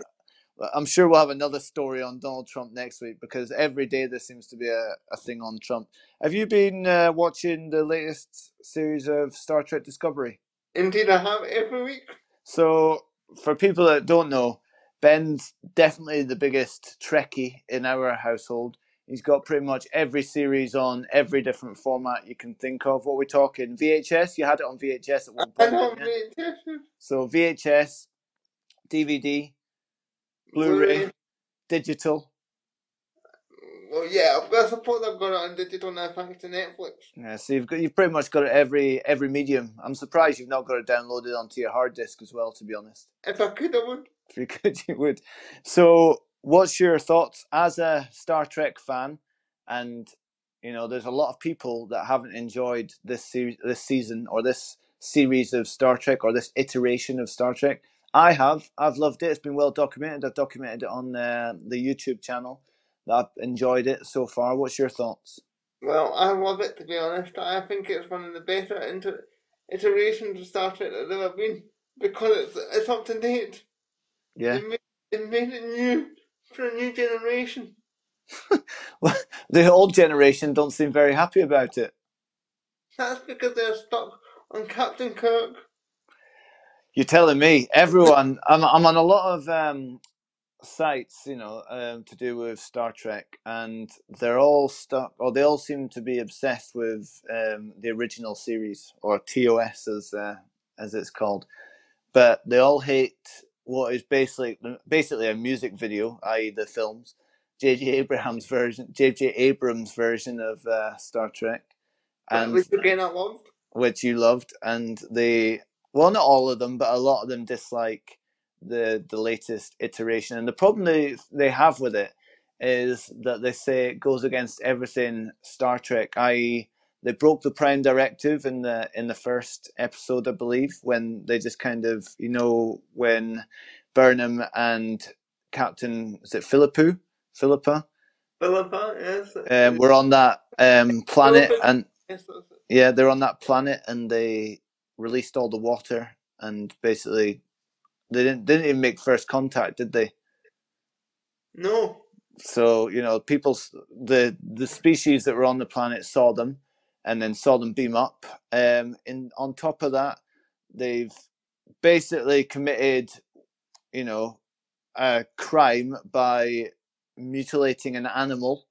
I'm sure we'll have another story on Donald Trump next week because every day there seems to be a, a thing on Trump. Have you been uh, watching the latest series of Star Trek Discovery? Indeed, I have every week. So, for people that don't know, Ben's definitely the biggest Trekkie in our household. He's got pretty much every series on every different format you can think of. What we're talking VHS. You had it on VHS at one [LAUGHS] point. VHS, So VHS, DVD, Blu-ray, digital. Well, yeah, I suppose I've got it on digital now thanks to Netflix. Yeah, so you've got you've pretty much got it every every medium. I'm surprised you've not got it downloaded onto your hard disk as well. To be honest, If I could, I would. if you could, [LAUGHS] you would. So, what's your thoughts as a Star Trek fan? And you know, there's a lot of people that haven't enjoyed this this season, or this series of Star Trek, or this iteration of Star Trek. I have. I've loved it. It's been well documented. I've documented it on uh, the YouTube channel. I've enjoyed it so far. What's your thoughts? Well, I love it to be honest. I think it's one of the better inter- iterations of Star Trek that there have been because it's it's up to date. Yeah. They made, they made it new for a new generation. [LAUGHS] Well, the old generation don't seem very happy about it. That's because they're stuck on Captain Kirk. You're telling me everyone. I'm I'm on a lot of um, sites, you know, um, to do with Star Trek, and they're all stuck, or they all seem to be obsessed with um, the original series, or TOS as uh, as it's called. But they all hate what is basically basically a music video, i.e., the films. J.J. Abrams version, J.J. Abrams version of uh, Star Trek, and which again I loved. which you loved, and they well, not all of them, but a lot of them dislike the the latest iteration. And the problem they they have with it is that they say it goes against everything Star Trek, i.e., they broke the Prime Directive in the in the first episode, I believe, when they just kind of you know when Burnham and Captain is it Philippou Philippa Philippa, yes. um, were on that um, [LAUGHS] planet Philippa- and yes, that's it. yeah, they're on that planet and they released all the water and basically they didn't didn't even make first contact, did they? No. So you know, people the the species that were on the planet saw them and then saw them beam up. Um, and on top of that, they've basically committed, you know, a crime by mutilating an animal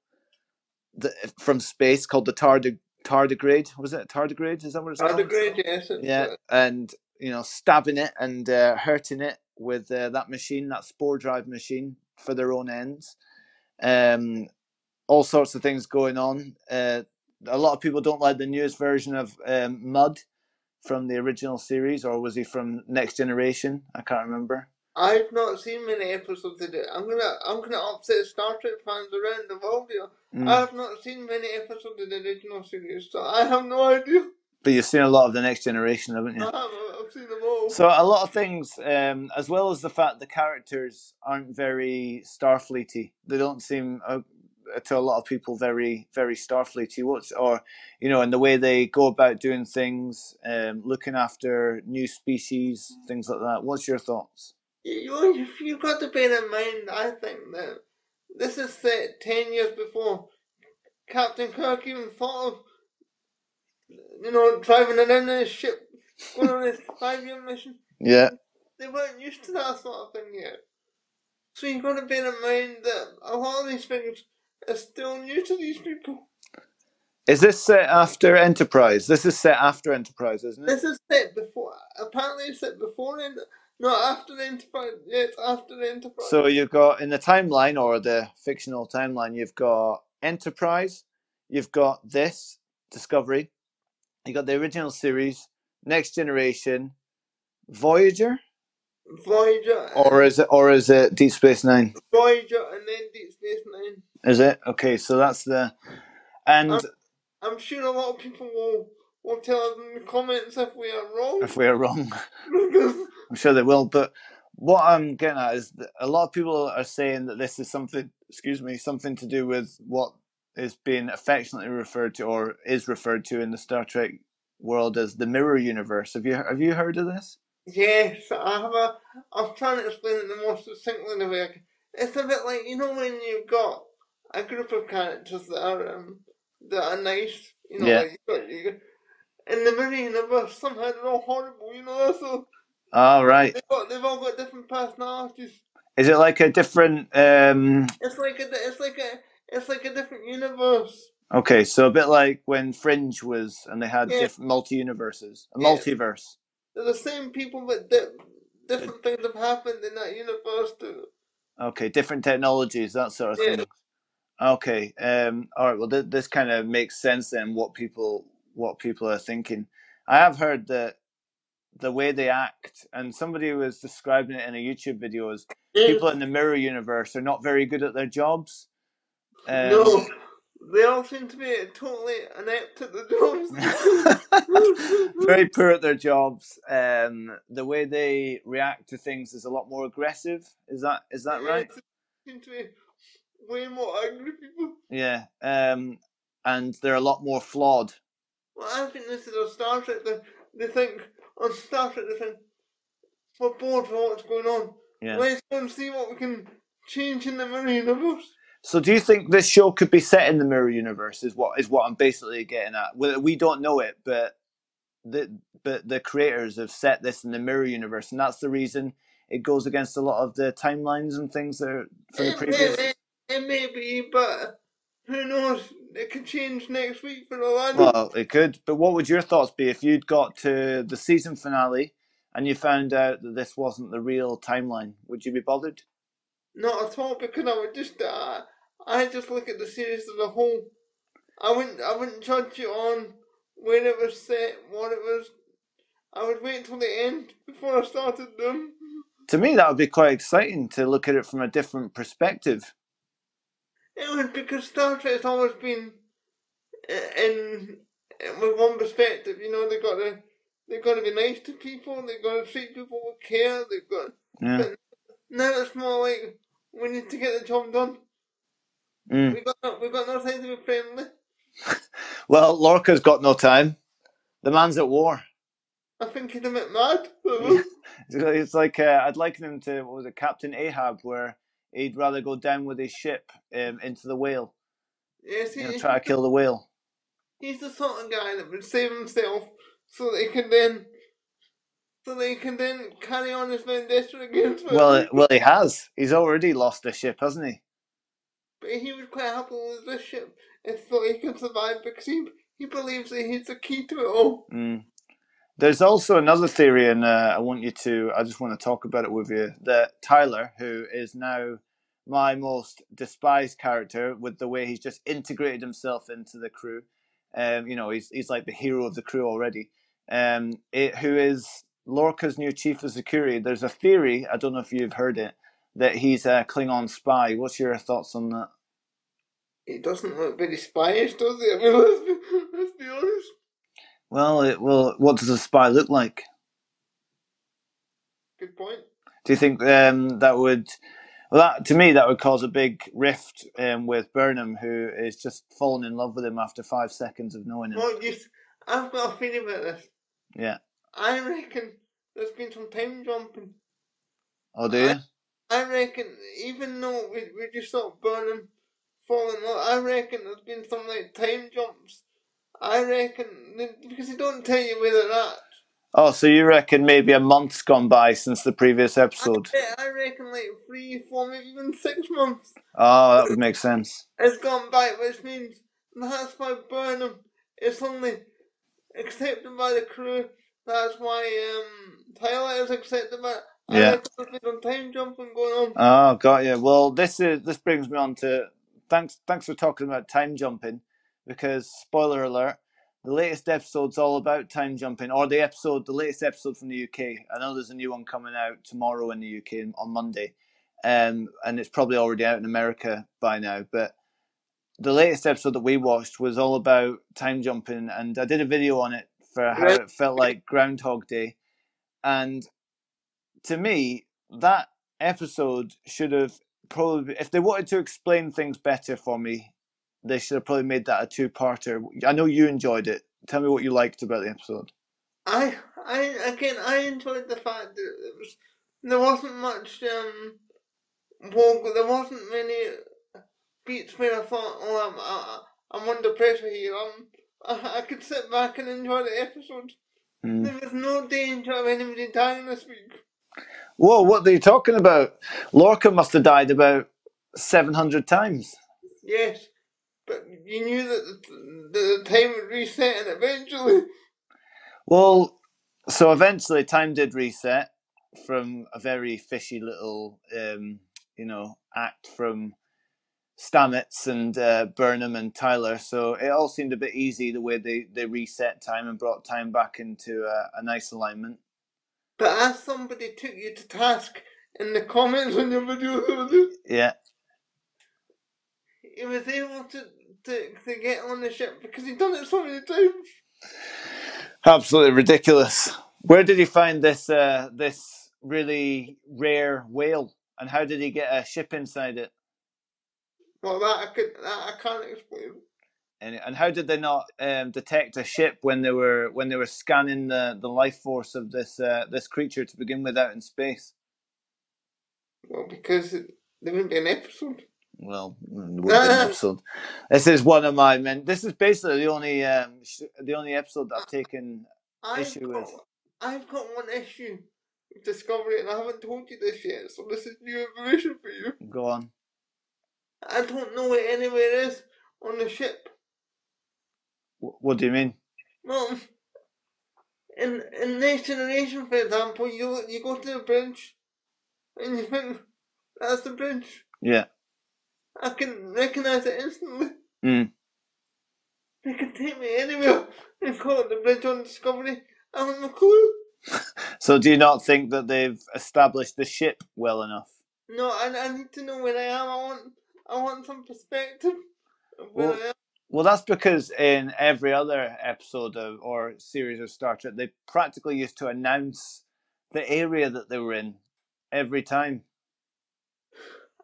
that, from space called the tardig tardigrade. Was it a tardigrade? Is that what it's called? Tardigrade, yes. Yeah, and you know, stabbing it and uh, hurting it with uh, that machine, that spore drive machine, for their own ends. Um, all sorts of things going on. Uh, a lot of people don't like the newest version of um, Mudd from the original series, or was he from Next Generation? I can't remember. I've not seen many episodes of it. I'm gonna I'm gonna upset Star Trek fans around the world here. Mm. I have not seen many episodes of the original series, so I have no idea. But you've seen a lot of the Next Generation, haven't you? I have, I've seen them all. So a lot of things, um, as well as the fact the characters aren't very Starfleety. They don't seem uh, to a lot of people very very Starfleety. What's or you know, in the way they go about doing things, um, looking after new species, things like that. What's your thoughts? You, you, you've got to bear in mind, I think, that this is set 10 years before Captain Kirk even thought of, you know, driving around in his ship, going on his [LAUGHS] five year mission. Yeah, They weren't used to that sort of thing yet. So you've got to bear in mind that a lot of these things are still new to these people. is this set after Enterprise? This is set after Enterprise, isn't it? This is set before, apparently it's set before, Ent- not after the Enterprise, yeah, it's after the Enterprise. So you've got in the timeline or the fictional timeline, you've got Enterprise, you've got this Discovery, you got the original series, Next Generation, Voyager, Voyager, or is it or is it Deep Space Nine? Voyager, and then Deep Space Nine. Is it okay? So that's the and Um, I'm sure a lot of people will will tell us in the comments if we are wrong. if we're wrong, [LAUGHS] [LAUGHS] I'm sure they will. But what I'm getting at is that a lot of people are saying that this is something, excuse me, something to do with what is being affectionately referred to or is referred to in the Star Trek world as the mirror universe. Have you have you heard of this? yes, I have a. I'm trying to explain it the most succinctly way I can. It's a bit like you know when you've got a group of characters that are um, that are nice, you know, Yeah. like you got, you got, in the somehow they're all horrible, you know. So All right. they've got they've all got different personalities. Is it like a different? um It's like a it's like a it's like a different universe. Okay, so a bit like when Fringe was, and they had Yeah. different multi universes, a Yeah. multiverse. They're the same people, but di- different things have happened in that universe too. Okay, different technologies, that sort of Yeah. thing. Okay, um, all right. Well, th- this kind of makes sense then. What people what people are thinking. I have heard that the way they act, and somebody was describing it in a YouTube video is people in the mirror universe are not very good at their jobs. Um, no, they all seem to be totally inept at the jobs. [LAUGHS] very poor at their jobs. Um, the way they react to things is a lot more aggressive. Is that is that right? They seem to be way more angry people. Yeah. Um, and they're a lot more flawed. Well, I think this is a Star Trek. They, they think on Star Trek. They think we're bored for what's going on. Yeah. Let's go and see what we can change in the mirror universe. So do you think this show could be set in the mirror universe? Is what is what I'm basically getting at. We, we don't know it, but the but the creators have set this in the mirror universe, and that's the reason it goes against a lot of the timelines and things that are for the previous. It may be, but who knows? It could change next week for all I know. Well, it could. But what would your thoughts be if you'd got to the season finale and you found out that this wasn't the real timeline? Would you be bothered? Not at all, because I would just, uh, I just look at the series as a whole. I wouldn't, I wouldn't judge it on when it was set, what it was. I would wait till the end before I started them. To me, that would be quite exciting to look at it from a different perspective. It was because Star Trek's always been uh, in, in with one perspective. You know, they've got to they've got to be nice to people. they've got to treat people with care. They've got Yeah. now it's more like we need to get the job done. Mm. We got no, we got no time to be friendly. [LAUGHS] Well, Lorca's got no time. The man's at war. I think he's a bit mad. [LAUGHS] It's like uh, I'd liken him to what was it, Captain Ahab, where he'd rather go down with his ship um, into the whale, yes, he, you know, try to kill the whale. he's the sort of guy that would save himself so that he can then so that he can then carry on his vendetta against. Well, uh, well, he has. He's already lost a ship, hasn't he? But he was quite happy with this ship and thought he could survive because he, he believes that he's the key to it all. Mm. There's also another theory, and uh, I want you to. I just want to talk about it with you. That Tyler, who is now my most despised character, with the way he's just integrated himself into the crew, um, you know, he's he's like the hero of the crew already. Um, it, who is Lorca's new chief of security? There's a theory. I don't know if you've heard it that he's a Klingon spy. What's your thoughts on that? It doesn't look very spyish, does he? [LAUGHS] I mean, let's be, let's be honest. Well, it, well, what does a spy look like? Good point. Do you think um, that would? Well, that to me that would cause a big rift um, with Burnham, who is just fallen in love with him after five seconds of knowing him. Well, I've got a feeling about this. Yeah. I reckon there's been some time jumping. Oh, do you? I reckon, even though we, we just saw Burnham fall in love, I reckon there's been some like time jumps. I reckon because they don't tell you whether they're at. Oh, so you reckon maybe a month's gone by since the previous I, episode? bet- I reckon like three, four, maybe even six months Oh, that would make sense. It's gone by, which means that's why Burnham is only accepted by the crew. That's why um Tyler is accepted by. I Yeah. reckon there's been some time jumping going on. Oh, got you. Well, this is this brings me on to thanks thanks for talking about time jumping, because spoiler alert, the latest episode's all about time jumping, or the episode, the latest episode from the UK. I know there's a new one coming out tomorrow in the UK on Monday, um, and it's probably already out in America by now. But the latest episode that we watched was all about time jumping, and I did a video on it for how it felt like Groundhog Day. And to me, that episode should have probably, if they wanted to explain things better for me, they should have probably made that a two-parter. I know you enjoyed it. Tell me what you liked about the episode. I, I again, I enjoyed the fact that it was there wasn't much um, walk, there wasn't many beats where I thought, oh, I'm, I, I'm under pressure here. I'm, I, [LAUGHS] I could sit back and enjoy the episode. Hmm. There was no danger of anybody dying this week. Whoa, what are you talking about? Lorca must have died about 700 times. Yes, but you knew that the, the time would reset and eventually. [LAUGHS] Well, so eventually time did reset from a very fishy little, um, you know, act from Stamets and uh, Burnham and Tyler. So it all seemed a bit easy the way they, they reset time and brought time back into a, a nice alignment. But as somebody took you to task in the comments on your video the [LAUGHS] other day, Yeah. He was able to, to, to get on the ship because he'd done it so many times. Absolutely ridiculous. Where did he find this uh, this really rare whale, and how did he get a ship inside it? Well, that I could, that I can't explain. And, and how did they not um, detect a ship when they were when they were scanning the, the life force of this uh, this creature to begin with out in space? Well, because there wouldn't be an episode. Well, would be an [LAUGHS] episode. This is one of my men. This is basically the only um, sh- the only episode that I've taken. I've Issue got, with- I've got one issue with Discovery, and I haven't told you this yet, so this is new information for you. Go on. I don't know where anywhere is on the ship. Wh- What do you mean? Well, in in Next Generation, for example, you you go to the bridge, and you think [LAUGHS] that's the bridge. Yeah. I can recognize it instantly. Mm. They can take me anywhere and call it the bridge on Discovery. I haven't a clue. [LAUGHS] So do you not think that they've established the ship well enough? No, I, I need to know where I am. I want I want some perspective of where Well- I am. Well, that's because in every other episode of, or series of Star Trek, they practically used to announce the area that they were in every time.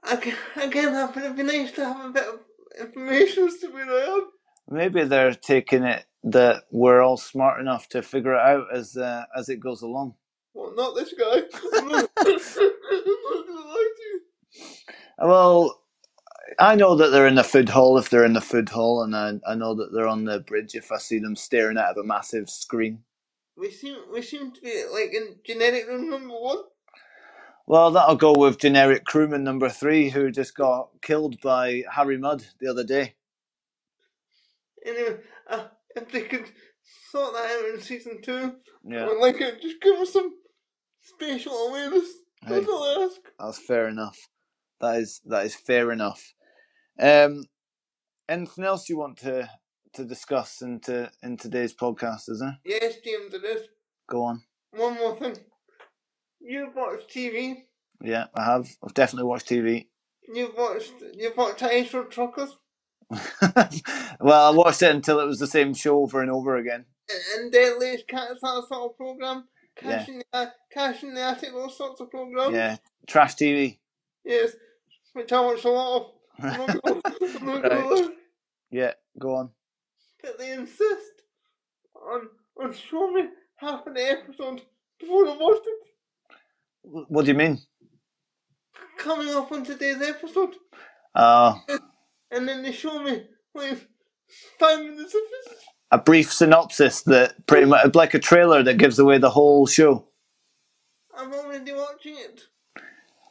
Again, it would be nice to have a bit of information as to where I am. Maybe they're taking it that we're all smart enough to figure it out as uh, as it goes along. Well, not this guy. I'm [LAUGHS] not, I'm not gonna lie to you. Well, I know that they're in the food hall if they're in the food hall, and I, I know that they're on the bridge if I see them staring out of a massive screen. We seem we seem to be like in genetic room number one. Well, that'll go with generic crewman number three, who just got killed by Harry Mudd the other day. Anyway, uh, if they could sort that out in season two, Yeah, I'd like it. Just give us some spatial awareness. That's Hey. all I ask. that's fair enough. That is that is fair enough. Um, anything else you want to to discuss into in today's podcast? Is there? Yes, James, it is. Go on. One more thing. You've watched TV. Yeah, I have. I've definitely watched TV. You've watched. You've watched Ice Road Truckers. [LAUGHS] well, I watched it until it was the same show over and over again. and- Deadliest Catch, that sort of program. Cash in the, Cash in the Attic, those sorts of programs. Yeah, trash TV. Yes, which I watch a lot of. I'm not gonna, I'm not gonna Right. Yeah, go on. But they insist on on showing me half the episode before I watched it. Wh- What do you mean? Coming up on today's episode, Uh, [LAUGHS] and then they show me with five minutes of it. a brief synopsis that pretty much like a trailer that gives away the whole show. I'm already watching it.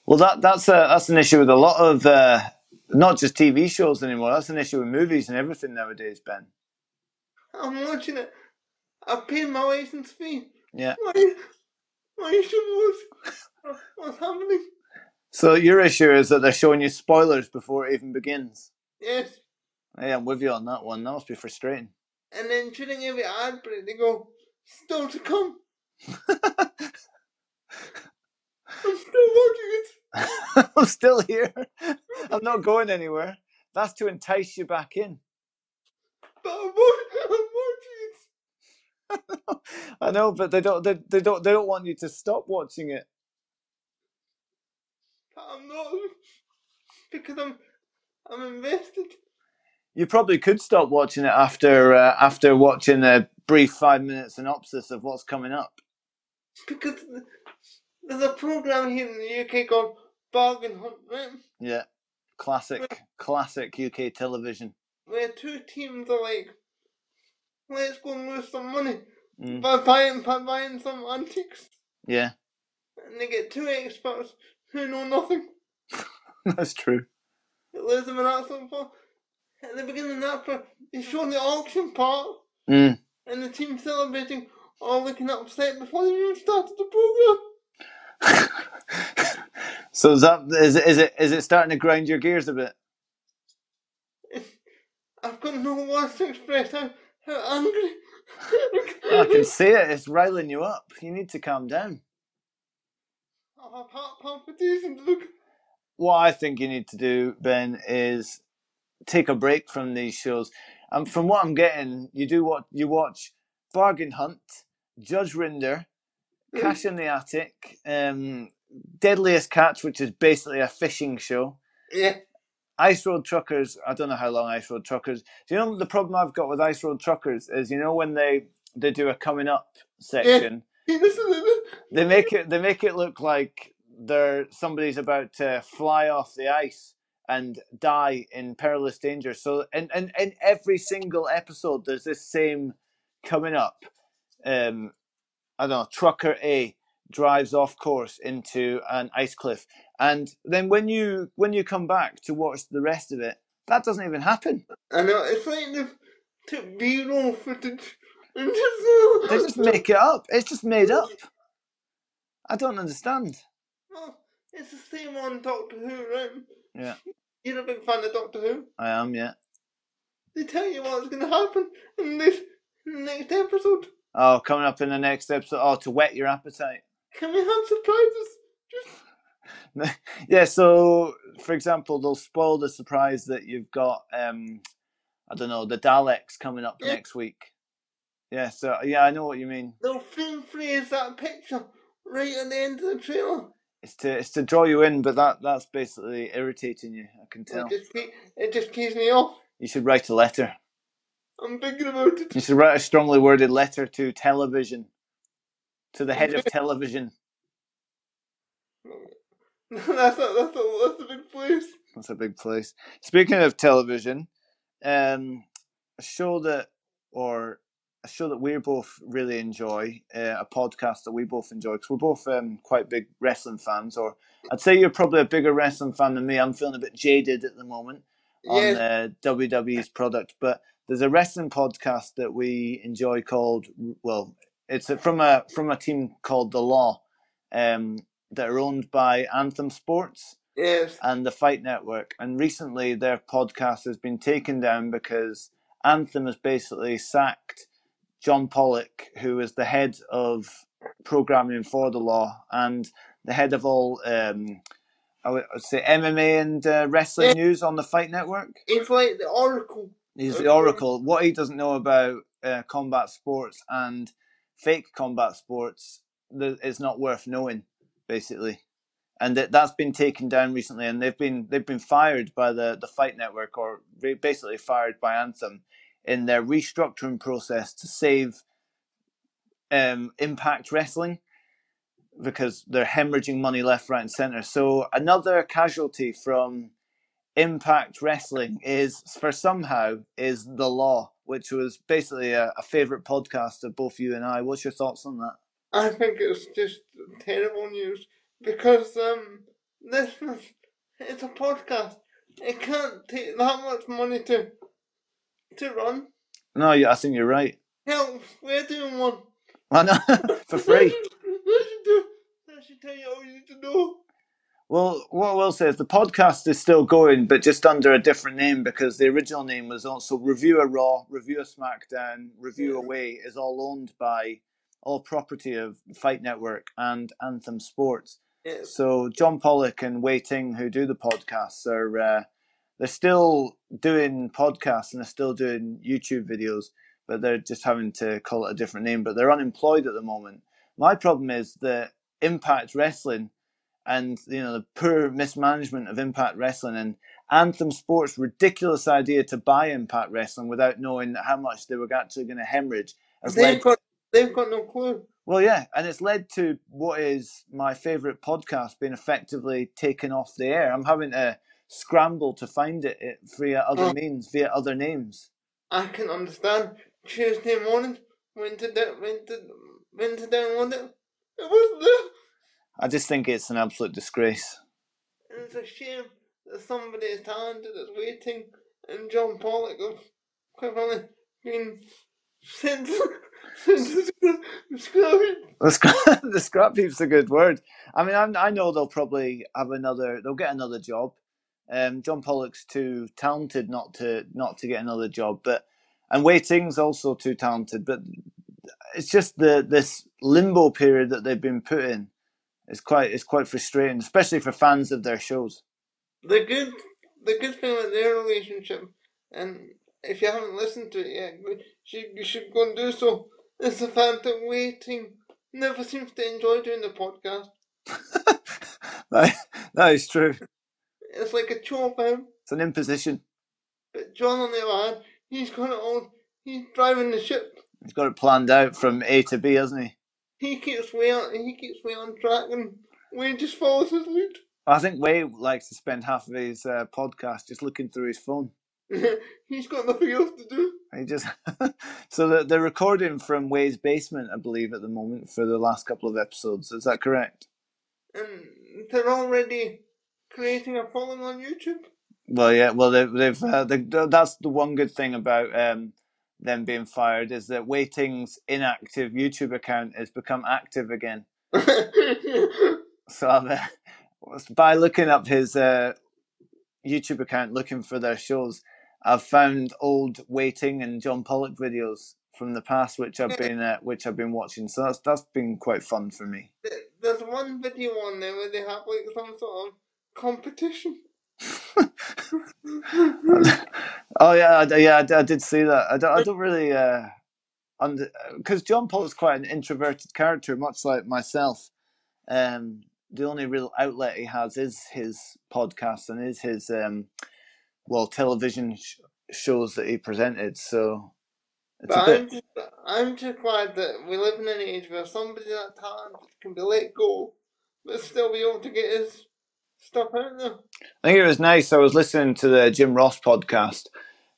Well, that that's a that's an issue with a lot of uh, not just TV shows anymore. That's an issue with movies and everything nowadays, Ben. I'm watching it. I paid my license fee. Yeah. Why? Why should what? What's happening? So your issue is that they're showing you spoilers before it even begins. Yes. Hey, I'm with you on that one. That must be frustrating. And then during every ad break, they go, "Still to come." [LAUGHS] I'm still watching it. [LAUGHS] I'm still here. I'm not going anywhere. That's to entice you back in. But I'm watching, I'm watching it. [LAUGHS] I know, but they don't. They, they don't. They don't want you to stop watching it. But I'm not [LAUGHS] because I'm I'm invested. You probably could stop watching it after uh, after watching a brief five minute synopsis of what's coming up. Because there's a program here in the UK called Bargain Hunt, right? Yeah, classic, classic UK television. Where two teams are like, let's go and lose some money Mm, by buying by buying some antiques, yeah, and they get two experts who know nothing. [LAUGHS] that's true. It leaves them in absolute fall. At the beginning of that, part, they show the auction part, Mm. and the team celebrating, all looking upset before they even started the program. [LAUGHS] so is that is it, is it is it starting to grind your gears a bit? [LAUGHS] I've got no words to express how, how angry. I can [LAUGHS] see it. It's riling you up. You need to calm down. I have heart palpitations. Look, What I think you need to do, Ben, is take a break from these shows. And from what I'm getting, you do what you watch: Bargain Hunt, Judge Rinder, Cash in the Attic, um, Deadliest Catch, which is basically a fishing show. yeah, Ice Road Truckers. I don't know how long Ice Road Truckers. Do you know the problem I've got with Ice Road Truckers is you know when they they do a coming up section, [LAUGHS] they make it they make it look like they're somebody's about to fly off the ice and die in perilous danger. So and and in every single episode, there's this same coming up. Um, I don't know. Trucker A drives off course into an ice cliff, and then when you when you come back to watch the rest of it, that doesn't even happen. I know it's like they took B-roll footage and just They just make it up. It's just made up. I don't understand. Well, it's the same on Doctor Who, right? Yeah. You're a big fan of Doctor Who. I am, yeah. They tell you what's going to happen in this next episode. Oh, coming up in the next episode. Oh, to whet your appetite. Can we have surprises? Just [LAUGHS] yeah, so for example, they'll spoil the surprise that you've got um I don't know, the Daleks coming up Yeah. next week. Yeah, so yeah, I know what you mean. they'll film freeze that picture right at the end of the trailer. It's to it's to draw you in, but that that's basically irritating you, I can tell. It just it just keeps me off. You should write a letter. I'm thinking about it. You should write a strongly worded letter to television. To the head of television. [LAUGHS] that's a that's a that's a big place. That's a big place. Speaking of television, um, a show that, or a show that we both really enjoy, uh, a podcast that we both enjoy, because we're both um, quite big wrestling fans. Or I'd say you're probably a bigger wrestling fan than me. I'm feeling a bit jaded at the moment on Yes, uh, WWE's product, but there's a wrestling podcast that we enjoy called well, it's from a from a team called The Law, um, that are owned by Anthem Sports yes. and the Fight Network. And recently, their podcast has been taken down because Anthem has basically sacked John Pollock, who is the head of programming for the law and the head of all, um, I would say, MMA and uh, wrestling news on the Fight Network. It's like the Oracle. He's the oracle. What he doesn't know about uh, combat sports and fake combat sports is not worth knowing, basically. And that that's been taken down recently, and they've been they've been fired by the the Fight Network, or basically fired by Anthem, in their restructuring process to save um, Impact Wrestling because they're hemorrhaging money left, right, and center. So another casualty from Impact Wrestling is for somehow is the law, which was basically a, a favorite podcast of both you and I. What's your thoughts on that? I think it's just terrible news because um this is it's a podcast. It can't take that much money to to run. No, yeah, I think you're right. Hell, we're doing one. I know [LAUGHS] for free. [LAUGHS] That should, should. That should tell you all you need to know. Well, what I will say is the podcast is still going, but just under a different name because the original name was also Review a Raw, Review a SmackDown, Review Yeah. Away is all owned by all property of Fight Network and Anthem Sports. Yes. So John Pollock and Wai Ting, who do the podcasts, are uh, they're still doing podcasts and they're still doing YouTube videos, but they're just having to call it a different name. But they're unemployed at the moment. My problem is that Impact Wrestling and you know the poor mismanagement of Impact Wrestling and Anthem Sports' ridiculous idea to buy Impact Wrestling without knowing how much they were actually going to hemorrhage They've led got they've got no clue. well, yeah, and it's led to what is my favourite podcast being effectively taken off the air. I'm having to scramble to find it via other Oh. means, via other names. I can understand. Tuesday morning, went to da- went to went to download it. It was there. I just think it's an absolute disgrace. And it's a shame that somebody as talented is Wai Ting, and John Pollock of quite frankly been sent. The scrap, [LAUGHS] the scrap heap's a good word. I mean, I'm, I know they'll probably have another. They'll get another job. Um, John Pollock's too talented not to not to get another job, but and Wai Ting's also too talented. But it's just the this limbo period that they've been put in. It's quite it's quite frustrating, especially for fans of their shows. The good the good thing with their relationship, and if you haven't listened to it yet, you should, you should go and do so, is the fact that Wai Ting never seems to enjoy doing the podcast. [LAUGHS] that, that is true. It's like a chore for him. It's an imposition. But John, on the other hand, he's got it all. He's driving the ship. He's got it planned out from A to B, hasn't he? He keeps way on. He keeps Wai on track, and Wayne just follows his lead. I think Wai likes to spend half of his uh, podcast just looking through his phone. [LAUGHS] he's got nothing else to do. He just [LAUGHS] so they're, they're recording from Wai's basement, I believe, at the moment for the last couple of episodes. Is that correct? And they're already creating a following on YouTube. Well, yeah. Well, they've, they've uh, they, that's the one good thing about um, them being fired is that Wai Ting's inactive YouTube account has become active again. So I've, uh, [LAUGHS] by looking up his uh, YouTube account, looking for their shows, I've found old Waiting and John Pollock videos from the past, which I've been uh, which I've been watching. So that's that's been quite fun for me. There's one video on there where they have like some sort of competition. [LAUGHS] Oh yeah, I, yeah, I, I did see that. I don't, I don't really, uh, because John is quite an introverted character, much like myself. Um, the only real outlet he has is his podcast and is his um, well television sh- shows that he presented. So it's But bit. I'm just, I'm just glad that we live in an age where somebody that talented can be let go, but still be able to get his stuff out there. I think it was nice. I was listening to the Jim Ross podcast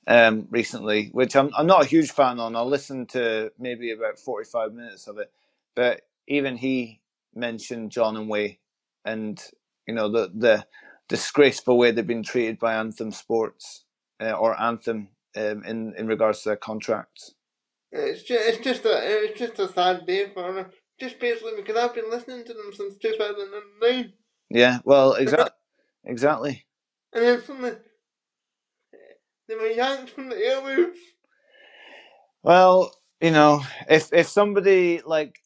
um, recently, which I'm I'm not a huge fan on. I listened to maybe about forty five minutes of it, but even he mentioned John and Wai, and you know the the disgraceful way they've been treated by Anthem Sports uh, or Anthem um, in in regards to their contracts. It's just, it's just a, it's just a sad day for her. Just basically because I've been listening to them since 2009, Yeah, well, [LAUGHS] exactly, exactly. and then from the, they were yanked from the airwaves. Well, you know, if if somebody like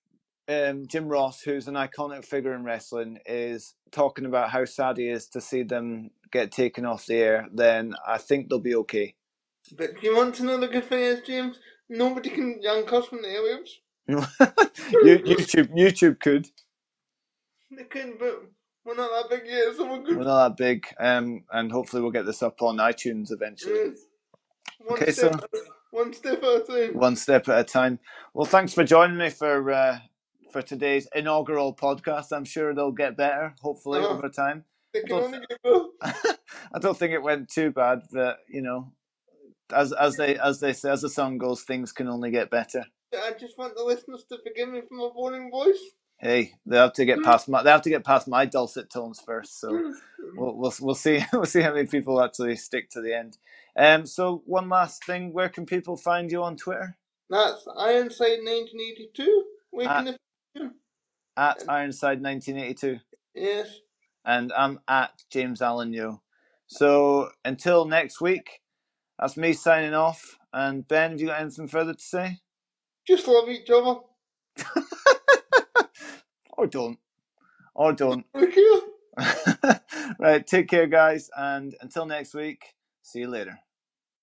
um, Jim Ross, who's an iconic figure in wrestling, is talking about how sad he is to see them get taken off the air, then I think they'll be okay. But do you want to know the good thing is, James? Nobody can yank us from the airwaves. [LAUGHS] You- YouTube, YouTube could. They couldn't, but we're not that big yet. Someone We're not that big, um, and hopefully we'll get this up on iTunes eventually. Yes. One Okay, step, so- at a- one step at a time. One step at a time. Well, thanks for joining me for uh, for today's inaugural podcast. I'm sure they'll get better, hopefully Oh. over time. They can Well, only get better. [LAUGHS] I don't think it went too bad, but you know, as as they as they say, as the song goes, things can only get better. I just want the listeners to forgive me for my boring voice. Hey, they have to get past my they have to get past my dulcet tones first. So we'll we'll, we'll see [LAUGHS] we'll see how many people actually stick to the end. Um. So one last thing, where can people find you on Twitter? That's Ironside 1982. Waking Ah. the future. At Ironside nineteen eighty two, Yes. and I'm at James Allen Yo. So until next week, that's me signing off. And Ben, have you got anything further to say? Just love each other. [LAUGHS] or don't, or don't. [LAUGHS] [LAUGHS] Right, take care, guys, and until next week, See you later.